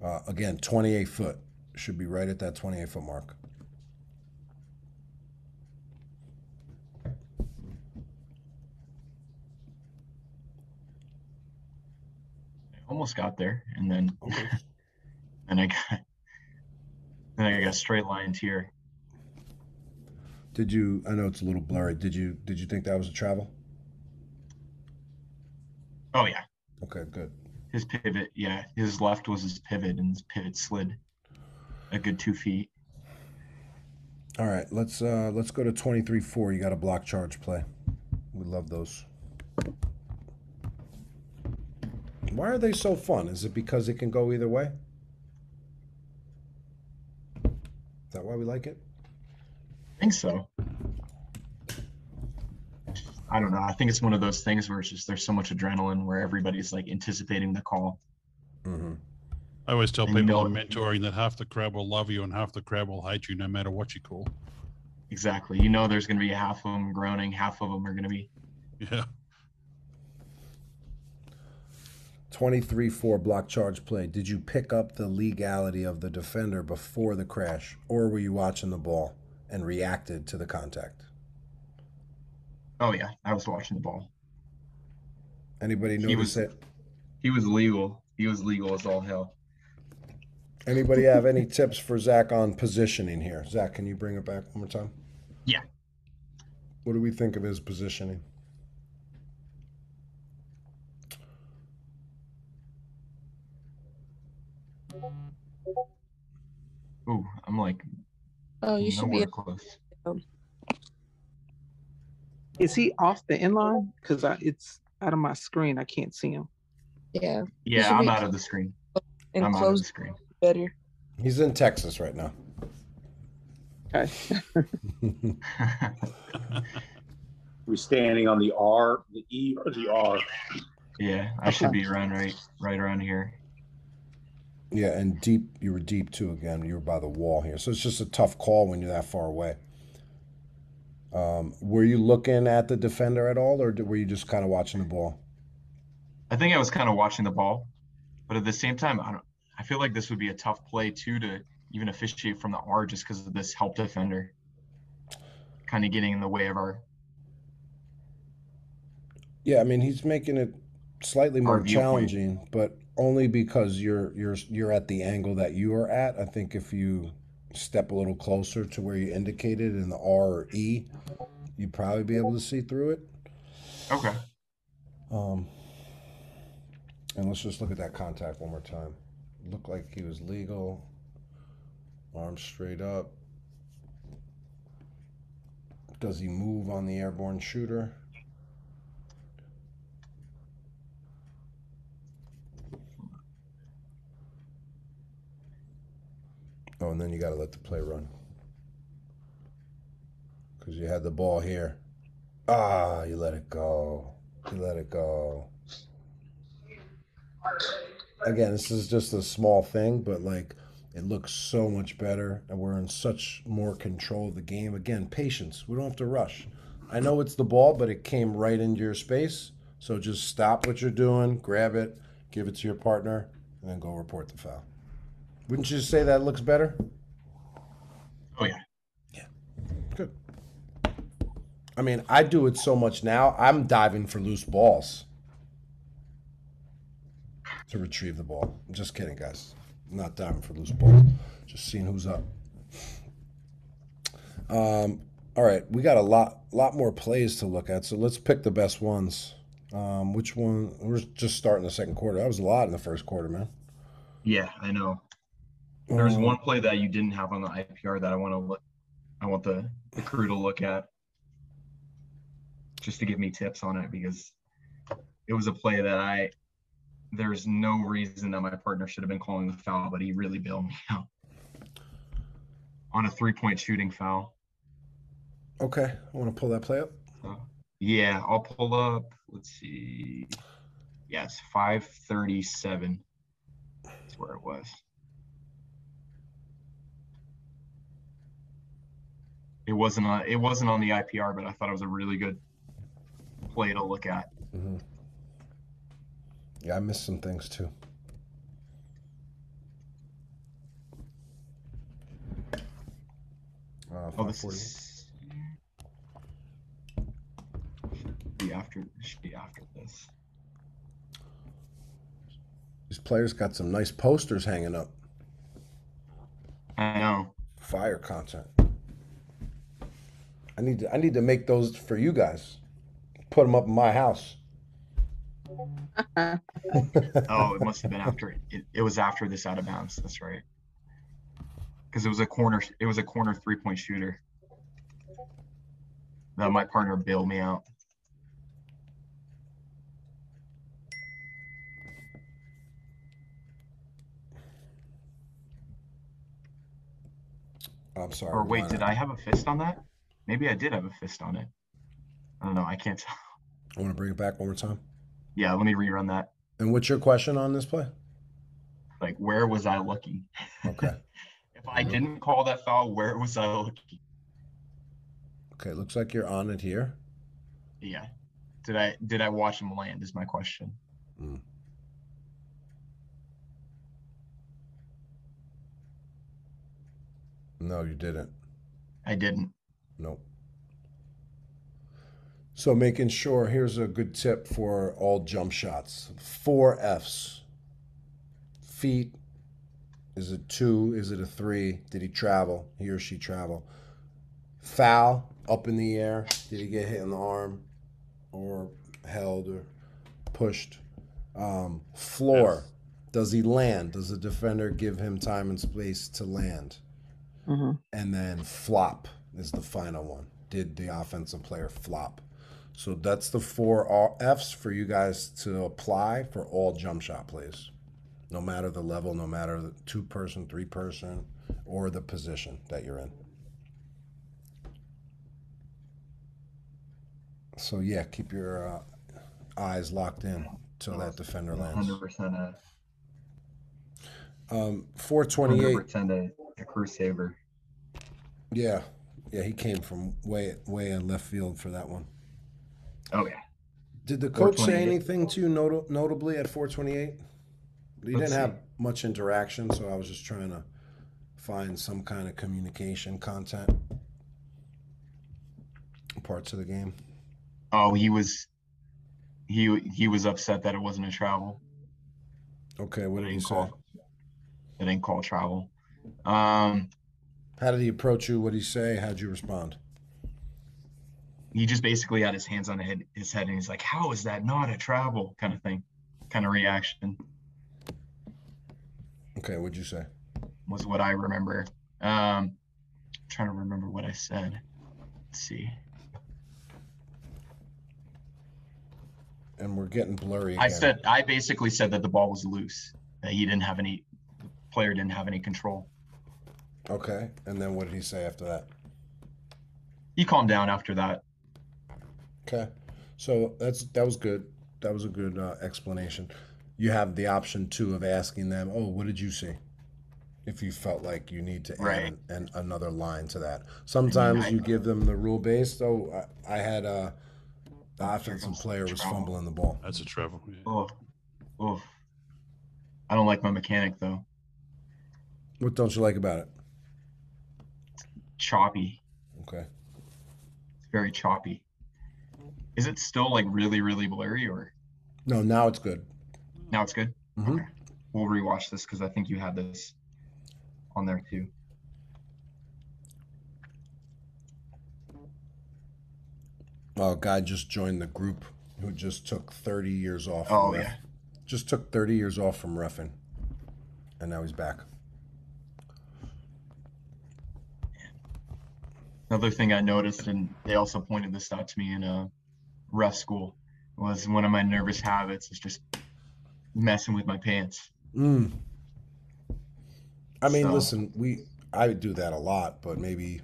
Uh, again, 28 foot. Should be right at that 28 foot mark. Almost got there, and then and I got then I got straight lines here. Did you? I know it's a little blurry. Did you? Did you think that was a travel? Oh yeah, Okay, good. his pivot. Yeah, his left was his pivot, and his pivot slid a good two feet. All right, let's uh let's go to 23-4. You got a block charge play. We love those. Why are they so fun? Is it because it can go either way? Is that why we like it? I think so. I don't know. I think it's one of those things where it's just there's so much adrenaline where everybody's like anticipating the call. Mm-hmm. I always tell And you people know- I'm mentoring that half the crowd will love you and half the crowd will hate you, no matter what you call. Exactly. You know, there's going to be half of them groaning, half of them are going to be. Yeah. 23-4 block charge play. Did you pick up the legality of the defender before the crash, or were you watching the ball and reacted to the contact? Oh yeah, I was watching the ball. Anybody He notice was- it? He was legal. He was legal as all hell. Anybody have any tips for Zach on positioning here? Zach, can you bring it back one more time? Yeah. What do we think of his positioning? Ooh, I'm like Oh, you should be. nowhere close. Oh. Is he off the inline? Because I it's out of my screen. I can't see him. Yeah. Yeah, I'm out of the screen. And I'm out of the screen. better. He's in Texas right now. Okay. We're standing on the R, the E, or the R. yeah, I should be around right right around here. Yeah, and deep. You were deep too. Again, you were by the wall here, so it's just a tough call when you're that far away. Um, were you looking at the defender at all, or were you just kind of watching the ball? I think I was kind of watching the ball, but at the same time, I don't. I feel like this would be a tough play too to even officiate from the R just because of this help defender, kind of getting in the way of our. Yeah, I mean he's making it slightly more viewpoint. challenging, but only because you're you're you're at the angle that you are at. I think if you step a little closer to where you indicated in the R or E, you'd probably be able to see through it. Okay. Um, and let's just look at that contact one more time. Looked like he was legal. Arms straight up. Does he move on the airborne shooter? Oh, and then you got to let the play run. Because you had the ball here. Ah, you let it go. You let it go. Again, this is just a small thing, but like it looks so much better, and we're in such more control of the game. Again, patience. We don't have to rush. I know it's the ball, but it came right into your space. So just stop what you're doing, grab it, give it to your partner, and then go report the foul. Wouldn't you say that looks better? Oh yeah. Yeah. Good. I mean, I do it so much now. I'm diving for loose balls to retrieve the ball. I'm just kidding, guys. I'm not diving for loose balls. Just seeing who's up. Um, all right, we got a lot, lot more plays to look at. So let's pick the best ones. Um, which one? We're just starting the second quarter. That was a lot in the first quarter, man. Yeah, I know. There's Um, one play that you didn't have on the IPR that I want to look. I want the the crew to look at, just to give me tips on it because it was a play that I. There's no reason that my partner should have been calling the foul, but he really bailed me out on a three point shooting foul. Okay, I want to pull that play up. So, yeah, I'll pull up. Let's see. Yes, five thirty-seven. That's where it was. It wasn't on. It wasn't on the IPR, but I thought it was a really good play to look at. hmm Yeah, I missed some things too. Uh, Oh, this is be after. Should be after this. These players got some nice posters hanging up. I know. Fire content. I need to, I need to make those for you guys. Put them up in my house. Oh, it must have been after. It, it was after this out of bounds. That's right. Because it was a corner. It was a corner three point shooter. That my partner bailed me out. I'm sorry. Or wait, did I have a fist on that? Maybe I did have a fist on it. I don't know. I can't tell. I want to bring it back one more time. Yeah, let me rerun that. And what's your question on this play? Like, where was I looking? Okay. If I didn't call that foul, where was I looking? Okay, looks like you're on it here. Yeah. Did I did I watch him land? Is my question. Mm. No, you didn't. I didn't. Nope. So making sure, here's a good tip for all jump shots. Four Fs. Feet. Is it two? Is it a three? Did he travel? He or she travel? Foul up in the air. Did he get hit in the arm or held or pushed? Um, floor. Does he land? Does the defender give him time and space to land? hmm and then flop is the final one. Did the offensive player flop? So that's the four F's for you guys to apply for all jump shot plays, no matter the level, no matter the two person, three person, or the position that you're in. So yeah, keep your uh, eyes locked in till that defender lands. Hundred percent a Um, 428. hundred percent a a crew saver. Yeah, yeah, he came from way way in left field for that one. Oh yeah. Did the coach say anything to you not- notably at 428? You Let's didn't have much interaction, so I was just trying to find some kind of communication content parts of the game. Oh, he was he he was upset that it wasn't a travel. Okay, what did he say? call that didn't call travel. Um how did he approach you? What did he say? How'd you respond? He just basically had his hands on his head and he's like, How is that not a travel? kind of thing, kind of reaction. Okay, what'd you say? Was what I remember. Um, trying to remember what I said. Let's see. And we're getting blurry. Again. I said I basically said that the ball was loose. That he didn't have any player didn't have any control. Okay, and then what did he say after that? He calmed down after that. Okay, so that's that was good. That was a good uh, explanation. You have the option too of asking them, "Oh, what did you see?" If you felt like you need to add Right. an, an, another line to that. Sometimes I- you give them the rule based. Oh, I, I had a the offensive player was trouble. fumbling the ball. That's a travel. Yeah. Oh, oh. I don't like my mechanic though. What don't you like about it? Choppy. Okay. It's very choppy. Is it still like really, really blurry or No, now it's good. now it's good? Mhm. Okay. We'll rewatch this because I think you had this on there too. Oh, a guy just joined the group who just took 30 years off. Oh, ref- yeah. Just took 30 years off from refing. And now he's back. Another thing I noticed, and they also pointed this out to me in a ref school, was one of my nervous habits is just messing with my pants. Mm. I mean, So- listen, we I do that a lot, but maybe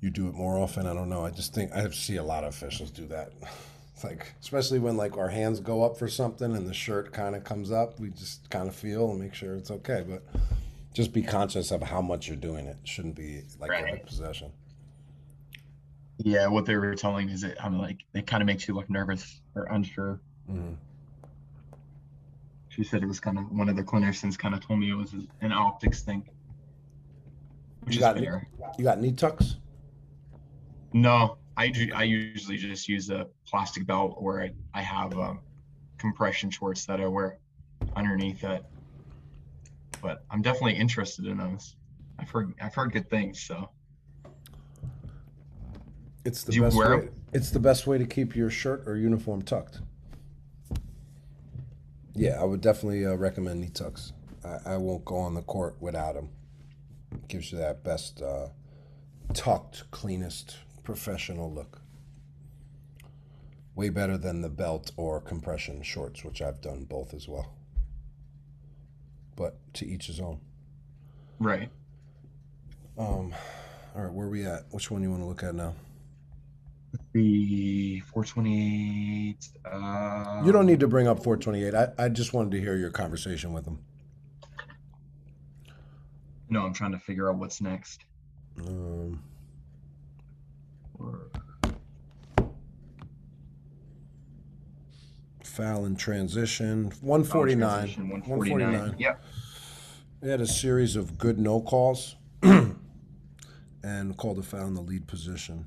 you do it more often. I don't know. I just think I see a lot of officials do that. It's like, especially when like our hands go up for something and the shirt kind of comes up, we just kind of feel and make sure it's okay. But just be conscious of how much you're doing it. Shouldn't be like Right. every possession. Yeah, what they were telling me is that I'm like it kind of makes you look nervous or unsure. hmm She said it was kind of one of the clinicians kind of told me it was an optics thing. Which You is got fair. you got knee tucks? No, I ju- I usually just use a plastic belt or I, I have um, compression shorts that I wear underneath it. But I'm definitely interested in those. I've heard I've heard good things. So It's the Do best wear way. It's the best way to keep your shirt or uniform tucked. Yeah, I would definitely uh, recommend knee tucks. I, I won't go on the court without them. Gives you that best uh, tucked, cleanest, professional look. Way better than the belt or compression shorts, which I've done both as well. But to each his own. right. Um, all right, where are we at? Which one you want to look at now? The 428. Uh, You don't need to bring up 428. I, I just wanted to hear your conversation with him. No, I'm trying to figure out what's next. Um, Or- foul in transition. 149. transition, 149. Yep. We had a series of good no calls and called a foul in the lead position.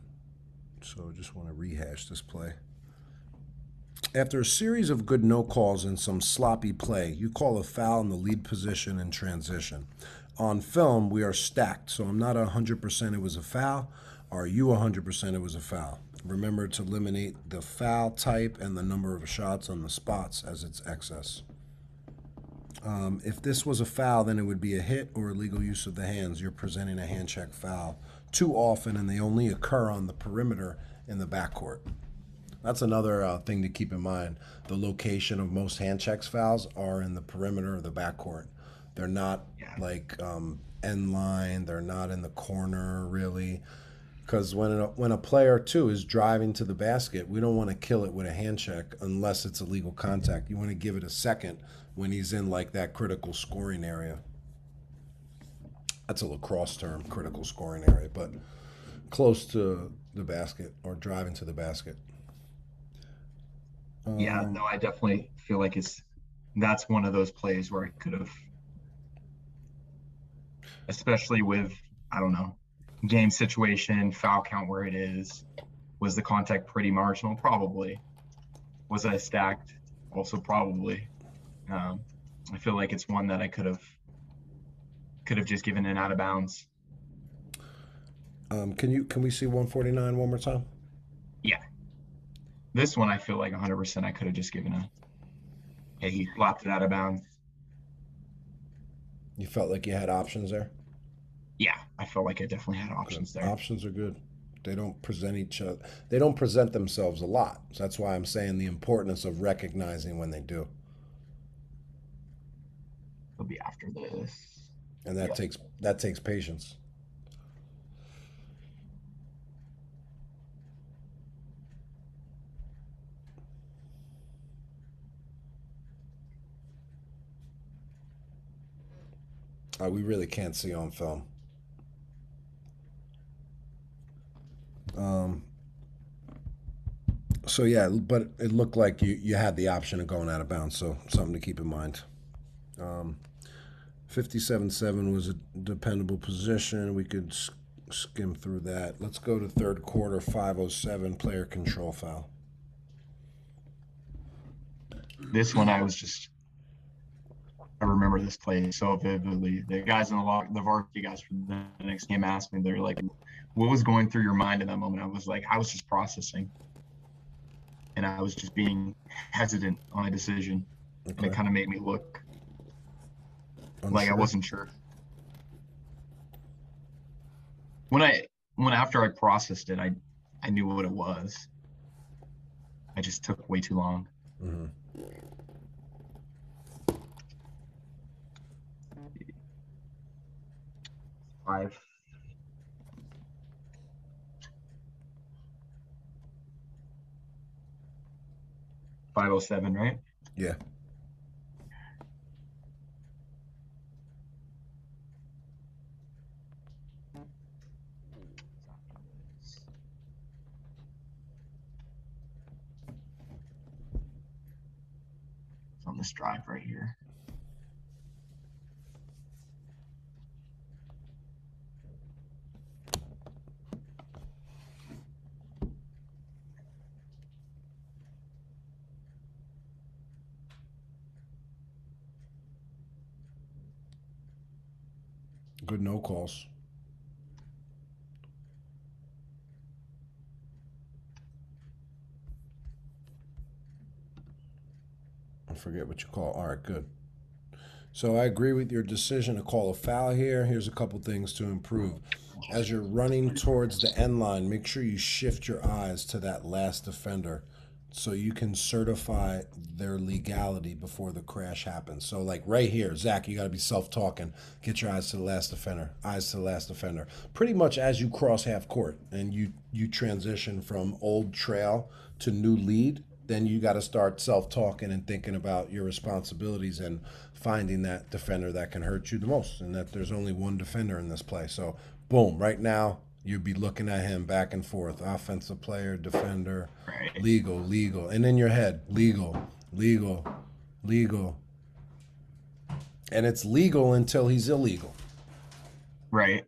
So I just want to rehash this play. After a series of good no calls and some sloppy play, you call a foul in the lead position in transition. On film, we are stacked, so I'm not 100% it was a foul. Are you 100% it was a foul? Remember to eliminate the foul type and the number of shots on the spots as its excess. Um, if this was a foul, then it would be a hit or illegal use of the hands. You're presenting a hand check foul too often, and they only occur on the perimeter in the backcourt. That's another uh, thing to keep in mind. The location of most hand checks fouls are in the perimeter of the backcourt. They're not like um, end line. They're not in the corner really. Because when a, when a player too is driving to the basket, we don't want to kill it with a hand check unless it's a legal contact. You want to give it a second when he's in like that critical scoring area. That's a lacrosse term, critical scoring area, but close to the basket or driving to the basket. Yeah, Um, no, I definitely feel like it's that's one of those plays where I could have, especially with I don't know, game situation, foul count where it is. Was the contact pretty marginal? Probably. Was I stacked? Also probably. Um, I feel like it's one that I could have could have just given an out of bounds. Um, can you can we see 149 one more time? Yeah. This one I feel like 100% I could have just given a. Hey, he flopped it out of bounds. You felt like you had options there. I felt like I definitely had options there. Options are good. they don't present each other. They don't present themselves a lot. So that's why I'm saying the importance of recognizing when they do, It'll be after this. and that Yeah. takes that takes patience. Uh, we really can't see on film. Um, so yeah, but it looked like you, you had the option of going out of bounds, so something to keep in mind. Um, 57-7 was a dependable position. We could skim through that. Let's go to third quarter, 507 player control foul. This one I was just I remember this play so vividly. The guys in the lock the varsity guys from the next game asked me, they're like, what was going through your mind in that moment? I was like, I was just processing. And I was just being hesitant on a decision. And it kind of made me look like I wasn't sure. When I when after I processed it, I I knew what it was. I just took way too long. Mhm. Five. Five oh seven, right? Yeah. It's on this drive right here. Good no calls. I forget what you call. All right, good. So I agree with your decision to call a foul here. Here's a couple things to improve. As you're running towards the end line, make sure you shift your eyes to that last defender so you can certify their legality before the crash happens. So, like right here, Zach, you got to be self talking. Get your eyes to the last defender, eyes to the last defender. Pretty much as you cross half court and you you transition from old trail to new lead, then you got to start self talking and thinking about your responsibilities and finding that defender that can hurt you the most, and that there's only one defender in this play. So, boom, right now you'd be looking at him back and forth, offensive player, defender, Right. legal, legal, and in your head, legal, legal, legal, and it's legal until he's illegal. Right.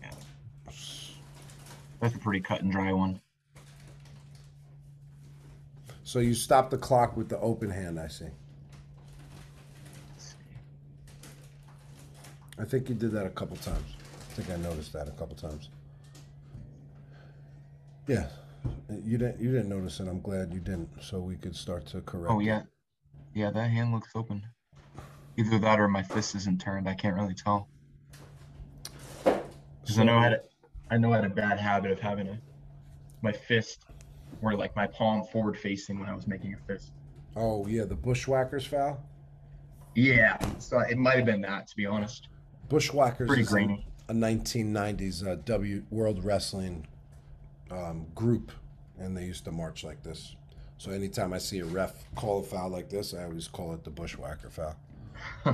Yeah. That's a pretty cut and dry one. So you stop the clock with the open hand, I see. I think you did that a couple times. I think I noticed that a couple times. Yeah, you didn't. You didn't notice it. I'm glad you didn't. So we could start to correct. Oh it. yeah, yeah. That hand looks open. Either that or my fist isn't turned. I can't really tell. Because I know I had a, I know I had a bad habit of having a, my fist, where like my palm forward facing when I was making a fist. Oh yeah, the bushwhackers foul. Yeah, so it might have been that to be honest. Bushwhackers Pretty is a- grainy. a 1990s uh, W World Wrestling um, group, and they used to march like this. So anytime I see a ref call a foul like this, I always call it the bushwhacker foul. I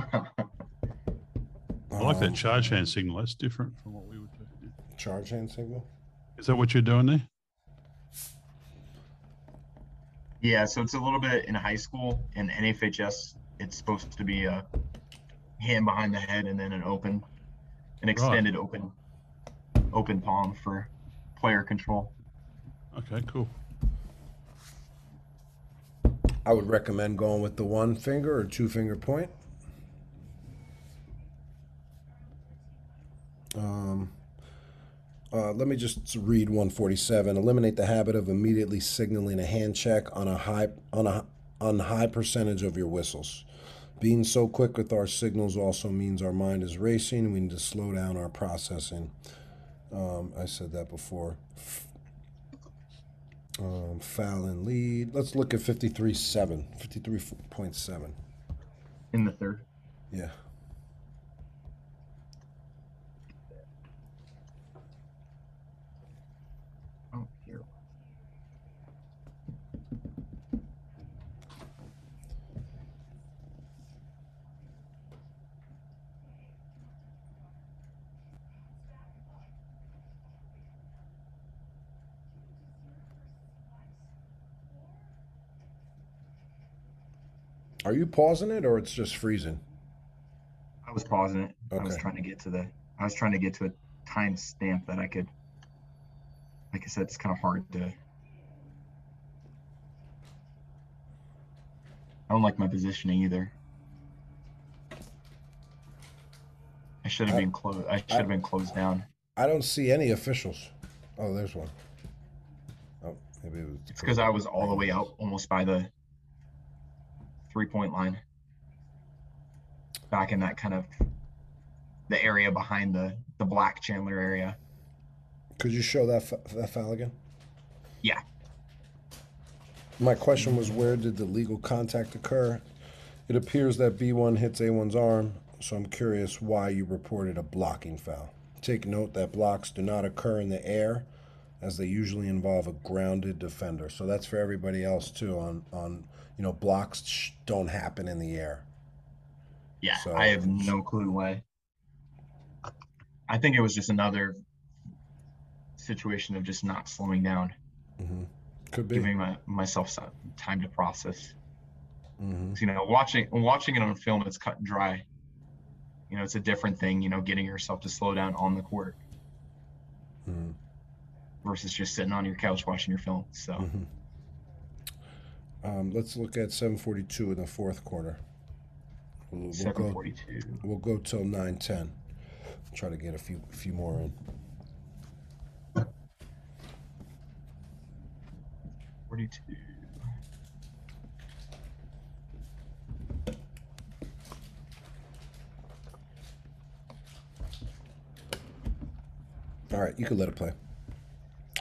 like that Um, charge hand signal. That's different from what we would do. Charge hand signal. Is that what you're doing there? Yeah, so it's a little bit in high school and NFHS. It's supposed to be a hand behind the head and then an open, an extended open, open palm for player control. Okay, cool. I would recommend going with the one finger or two finger point. Um, uh, let me just read 147. Eliminate the habit of immediately signaling a hand check on a high on a on high percentage of your whistles. Being so quick with our signals also means our mind is racing. We need to slow down our processing. Um, I said that before. Um, foul and lead. Let's look at 53.7. 53.7. In the third. Yeah. Oh, here. Are you pausing it or it's just freezing? I was pausing it. I was trying to get to the. I was trying to get to a time stamp that I could. Like I said, it's kind of hard to. I don't like my positioning either. I should have I- been closed. I should have been closed down. I don't see any officials. Oh, there's one. Oh, maybe it was. It's because I was all the way out, almost by the three-point line. Back in that kind of the area behind the the black Chandler area. Could you show that, fa- that foul again? Yeah. My question was where did the legal contact occur? It appears that B1 hits A1's arm, so I'm curious why you reported a blocking foul. Take note that blocks do not occur in the air as they usually involve a grounded defender. So that's for everybody else too on on you know blocks sh- don't happen in the air. Yeah, So- I have no clue why. I think it was just another situation of just not slowing down, Mm-hmm. Could be. giving my, myself some time to process. hmm 'Cause, You know, watching watching it on film, it's cut and dry. You know, it's a different thing. You know, getting yourself to slow down on the court hmm versus just sitting on your couch watching your film. So hmm Um, let's look at 742 in the fourth quarter. We'll, we'll seven go, we'll go till 910. Try to get a few few more in. Forty-two. All right, you can let it play.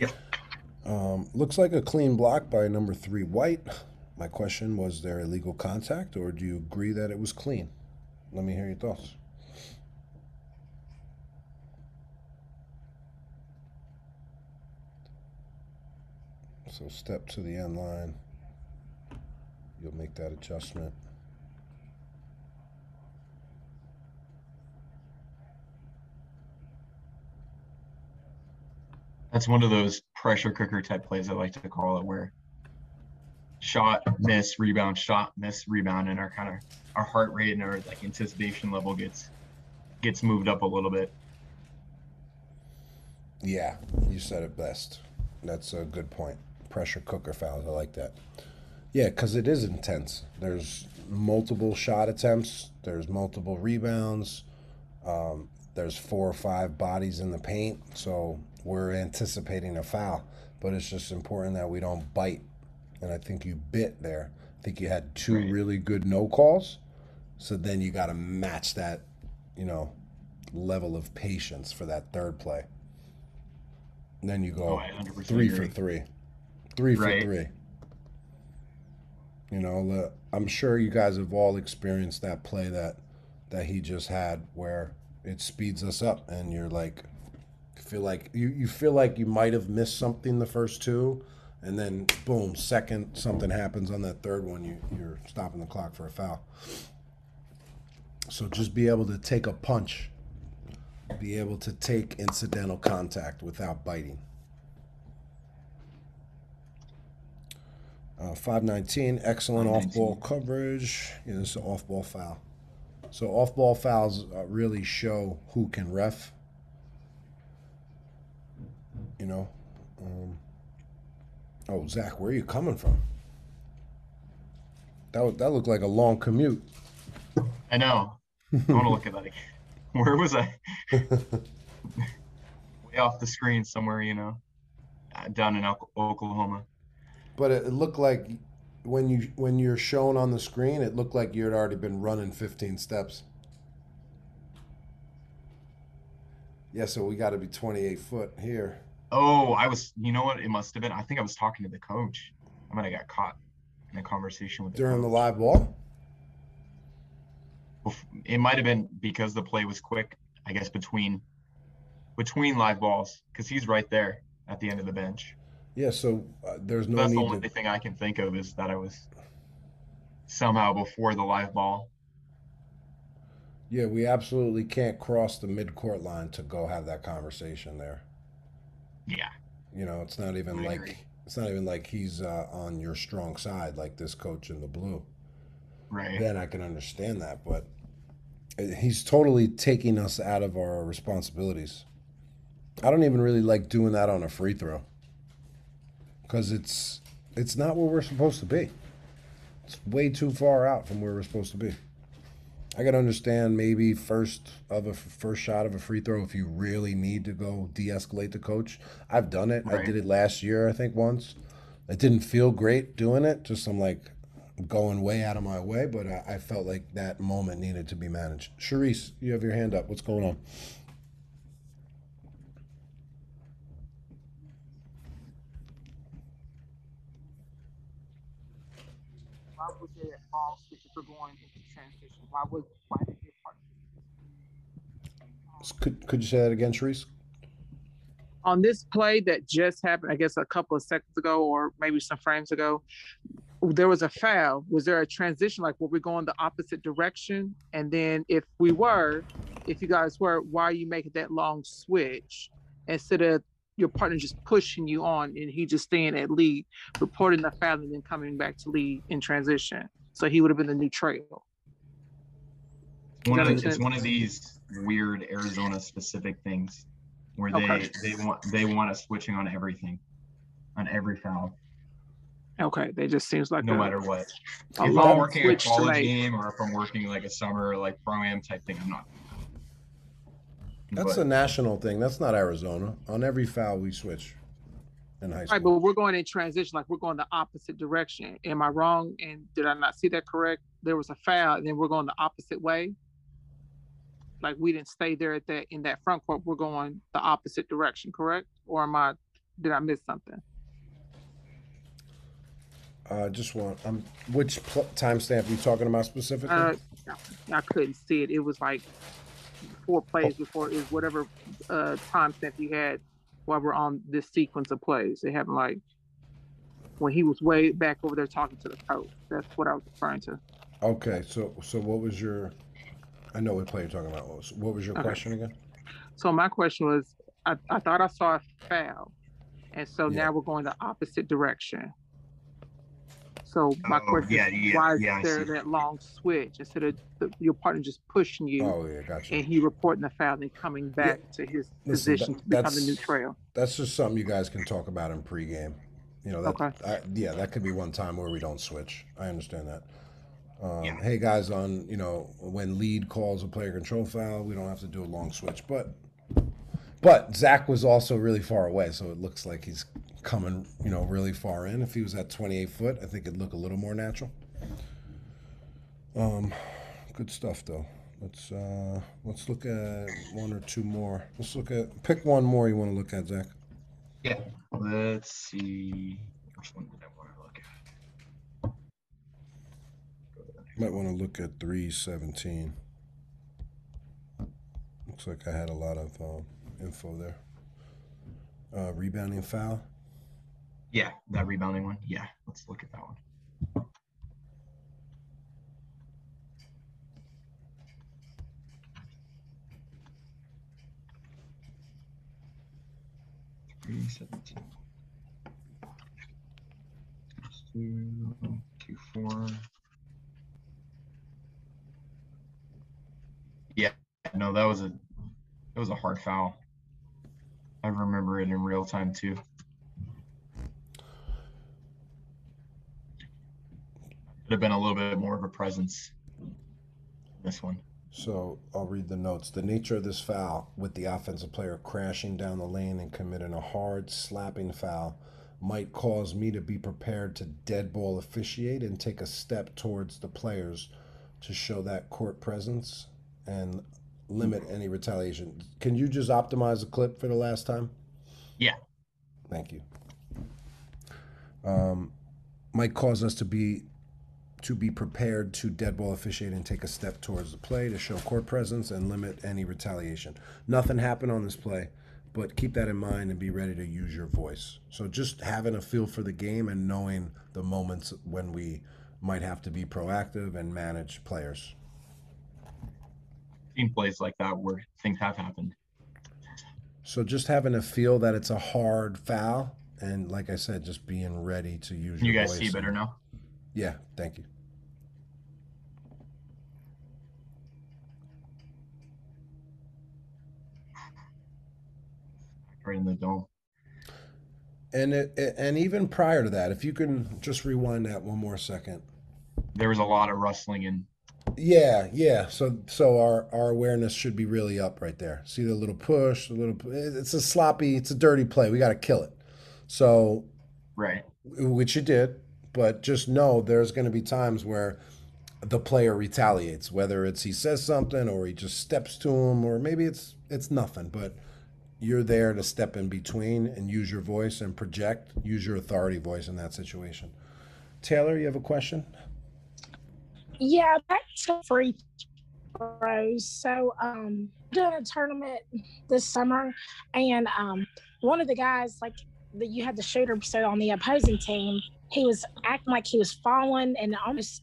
Yeah. Um, looks like a clean block by number three White. My question was there illegal contact, or do you agree that it was clean? Let me hear your thoughts. So step to the end line. You'll make that adjustment. That's one of those pressure cooker type plays I like to call it, where shot, miss, rebound, shot, miss, rebound, and our kind of our heart rate and our like anticipation level gets gets moved up a little bit. Yeah, you said it best. That's a good point. Pressure cooker fouls. I like that. Yeah, because it is intense. There's multiple shot attempts. There's multiple rebounds. Um, there's four or five bodies in the paint. So we're anticipating a foul, but it's just important that we don't bite. And I think you bit there. I think you had two Right. really good no calls. So then you got to match that, you know, level of patience for that third play. And then you Oh, go 100% three for three. Three for three. You know, I'm sure you guys have all experienced that play that that he just had where it speeds us up and you're like feel like you, you feel like you might have missed something the first two and then boom, second something happens on that third one, you you're stopping the clock for a foul. So just be able to take a punch, be able to take incidental contact without biting. Uh, 519, excellent off ball coverage. Yeah, this is an off ball foul. So off ball fouls uh, really show who can ref. You know. Um, oh, Zach, where are you coming from? That that looked like a long commute. I know. I want to look at that again. Where was I? Way off the screen somewhere, you know, uh, down in Oklahoma. But it, it looked like when you when you're shown on the screen, it looked like you had already been running 15 steps. Yeah, so we got to be 28 foot here. Oh, I was. You know what? It must have been. I think I was talking to the coach. I might have got caught in a conversation with During the coach. live ball? It might have been because the play was quick. I guess between between live balls, because he's right there at the end of the bench. Yeah, so uh, there's no That's the only to. thing I can think of is that I was somehow before the live ball. Yeah, we absolutely can't cross the midcourt line to go have that conversation there. Yeah. You know, it's not even I like agree. it's not even like he's uh, on your strong side like this coach in the blue. Right. Then I can understand that, but uh, he's totally taking us out of our responsibilities. I don't even really like doing that on a free throw because it's it's not where we're supposed to be. It's way too far out from where we're supposed to be. I can understand maybe first of a first shot of a free throw if you really need to go de-escalate the coach. I've done it. I did it last year, I think once. It didn't feel great doing it. Just I'm like going way out of my way, but I, I felt like that moment needed to be managed. Sharice, you have your hand up. What's going on? Why was there all switches for going into transition? Why why did your partner Could could you say that again, Sharice? on this play that just happened, I guess a couple of seconds ago or maybe some frames ago, there was a foul. Was there a transition? Like, were we going the opposite direction? And then if we were, if you guys were, why are you making that long switch instead of your partner just pushing you on and he just staying at lead, reporting the foul and then coming back to lead in transition? So he would have been the new trail. One of, make it's sense? one of these weird Arizona specific things where they Okay. they want they want us switching on everything, on every foul, Okay, that just seems like no a, matter what. a if I'm long working a switch college make. game or if I'm working like a summer like pro am type thing, I'm not. That's But- a national thing. That's not Arizona. On every foul we switch in high school. Right, but we're going in transition, like we're going the opposite direction. Am I wrong? And did I not see that correct? There was a foul, and then we're going the opposite way. Like we didn't stay there at that in that front court. We're going the opposite direction, correct? Or am I? Did I miss something? Uh, just want um, which pl- timestamp are you talking about specifically? Uh, I couldn't see it. It was like four plays before. is whatever uh, time stamp you had while we're on this sequence of plays. They happened like when he was way back over there talking to the coach. That's what I was referring to. okay, so so what was your? I know what play you're talking about. What was, what was your Okay. question again? So my question was, I, I thought I saw a foul, and so Yeah. now we're going the opposite direction. So my Oh, question yeah, is, yeah, why is yeah, there that long switch instead of the, your partner just pushing you Oh yeah, gotcha. and he reporting the foul and coming back to his Listen, position that- to become the new that's- trail? That's just something you guys can talk about in pregame. You know, that, Okay. I, yeah, that could be one time where we don't switch. I understand that. Um, Yeah. Hey guys, on you know when lead calls a player control foul, we don't have to do a long switch. But but Zach was also really far away, so it looks like he's coming you know really far in. If he was at 28 foot, I think it'd look a little more natural. Um, good stuff though. Let's uh let's look at one or two more. Let's look at pick one more you want to look at, Zach. Yeah. Let's see. Which one did I want to look at? Might want to look at 317. Looks like I had a lot of um, info there. Uh, rebounding foul. Yeah, that rebounding one. Yeah, let's look at that one. Three seventeen. Q four. Yeah, no, that was a that was a hard foul. I remember it in real time too. Could have been a little bit more of a presence. This one. So I'll read the notes. The nature of this foul, with the offensive player crashing down the lane and committing a hard slapping foul might cause me to be prepared to dead ball officiate and take a step towards the players to show that court presence and limit any retaliation. Can you just optimize the clip for the last time? Yeah. Thank you. Um, might cause us to be to be prepared to dead ball officiate and take a step towards the play to show court presence and limit any retaliation. Nothing happened on this play, but keep that in mind and be ready to use your voice. So just having a feel for the game and knowing the moments when we might have to be proactive and manage players. Seen plays like that where things have happened. So just having a feel that it's a hard foul, and like I said, just being ready to use. Can you guys see voice better and- now? Yeah, thank you. Right in the dome. And it, it- and even prior to that, if you can just rewind that one more second. There was a lot of rustling and Yeah, yeah. So so our our awareness should be really up right there. See the little push, the little. It's a sloppy, it's a dirty play. We got to kill it. So right. which you did, but just know there's going to be times where the player retaliates, whether it's he says something or he just steps to him, or maybe it's it's nothing, but you're there to step in between and use your voice and project, use your authority voice in that situation. Taylor, you have a question? Yeah, back to free throws. So, um, doing a tournament this summer, and um, one of the guys, like that you had the shooter, so on the opposing team, he was acting like he was falling, and almost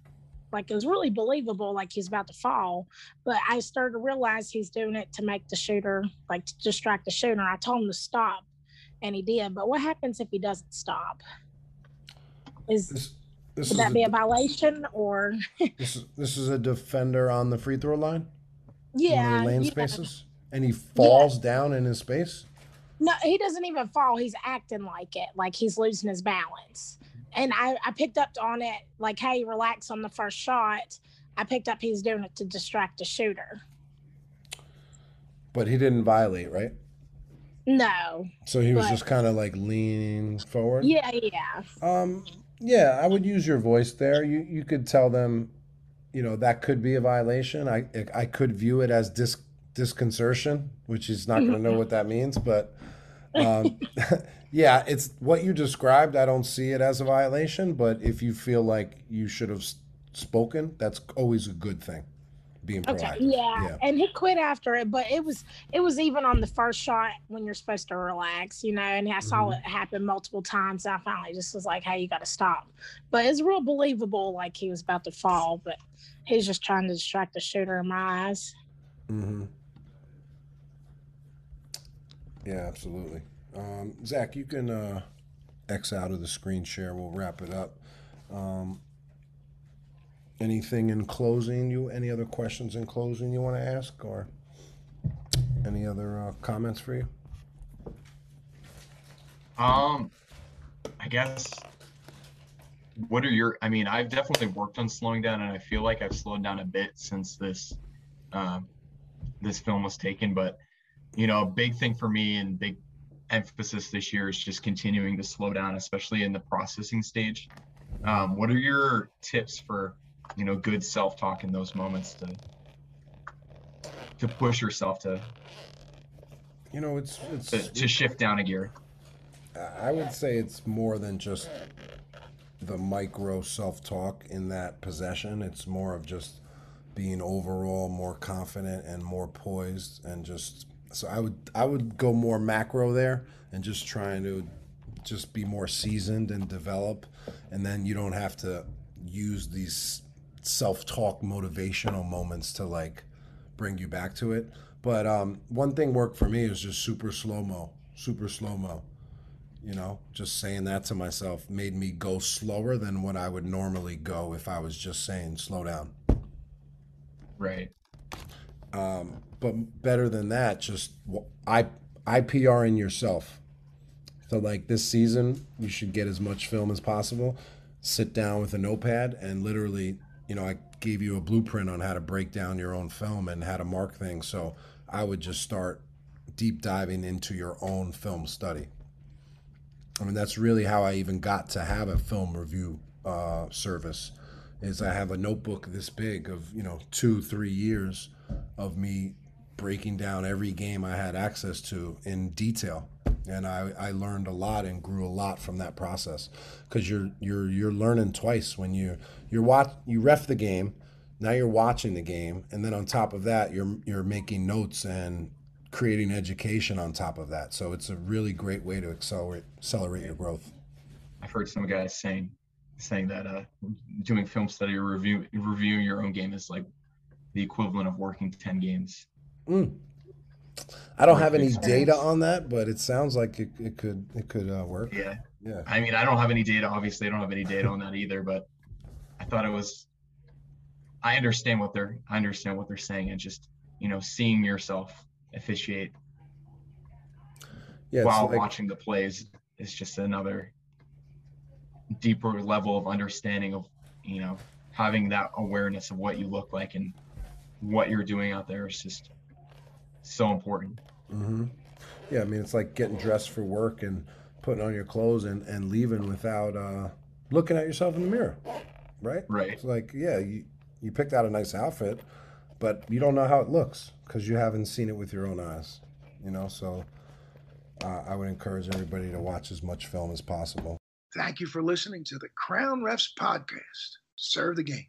like it was really believable, like he's about to fall. But I started to realize he's doing it to make the shooter, like to distract the shooter. I told him to stop, and he did. But what happens if he doesn't stop? Is This would that a- be a violation or? This is this is a defender on the free throw line. Yeah, lane yeah. spaces, and he falls down in his space. No, he doesn't even fall. He's acting like it, like he's losing his balance. And I, I picked up on it, like, hey, relax on the first shot. I picked up he's doing it to distract the shooter. But he didn't violate, right? No. So he was But- just kind of like leaning forward. Yeah, yeah. Um, yeah, I would use your voice there. You you could tell them, you know, that could be a violation. I I could view it as dis disconcertion, which he's not going to know what that means. But um, yeah, it's what you described. I don't see it as a violation. But if you feel like you should have spoken, that's always a good thing. Being Okay. proactive. Yeah. And he quit after it, but it was it was even on the first shot when you're supposed to relax, you know, and I saw Mhm. it happen multiple times. I finally just was like, Hey, you gotta stop. But it's real believable like he was about to fall, but he's just trying to distract the shooter in my eyes. Mm-hmm. Yeah, absolutely. Um, Zach, you can uh, X out of the screen share. We'll wrap it up. Um, anything in closing? You any other questions in closing you want to ask, or any other uh, comments for you? Um, I guess. What are your? I mean, I've definitely worked on slowing down, and I feel like I've slowed down a bit since this, um, this film was taken. But, you know, a big thing for me and big emphasis this year is just continuing to slow down, especially in the processing stage. Um, what are your tips for, you know, good self-talk in those moments to, to push yourself to, You know, it's it's to, to shift down a gear? I would say it's more than just the micro self talk in that possession. It's more of just being overall more confident and more poised and just so I would I would go more macro there and just trying to just be more seasoned and develop and then you don't have to use these self-talk motivational moments to like bring you back to it. But um, one thing worked for me is just super slow mo, super slow mo. You know, just saying that to myself made me go slower than what I would normally go if I was just saying slow down. Right. Um, but better than that, just i IPR in yourself. So like this season, you should get as much film as possible. Sit down with a notepad and literally, you know, I gave you a blueprint on how to break down your own film and how to mark things. So I would just start deep diving into your own film study. I mean, that's really how I even got to have a film review uh, service. Is I have a notebook this big of you know two, three years of me breaking down every game I had access to in detail, and I, I learned a lot and grew a lot from that process. Because you're you're you're learning twice when you you're watch you ref the game, now you're watching the game, and then on top of that you're you're making notes and creating education on top of that. So it's a really great way to accelerate accelerate your growth. I've heard some guys saying saying that uh, doing film study or review reviewing your own game is like the equivalent of working 10 games Mm. I don't have any experience. data on that, but it sounds like it, it could it could uh, work. yeah Yeah. i mean i don't have any data obviously i don't have any data on that either but i thought it was i understand what they're i understand what they're saying and just you know seeing yourself officiate Yeah. while like- watching the plays is just another deeper level of understanding of you know having that awareness of what you look like and what you're doing out there is just so important hmm Yeah, I mean, it's like getting dressed for work and putting on your clothes and, and leaving without uh, looking at yourself in the mirror, right? Right. It's like, yeah, you, you picked out a nice outfit, but you don't know how it looks because you haven't seen it with your own eyes, you know? So uh, I would encourage everybody to watch as much film as possible. Thank you for listening to the Crown Refs podcast. Serve the game.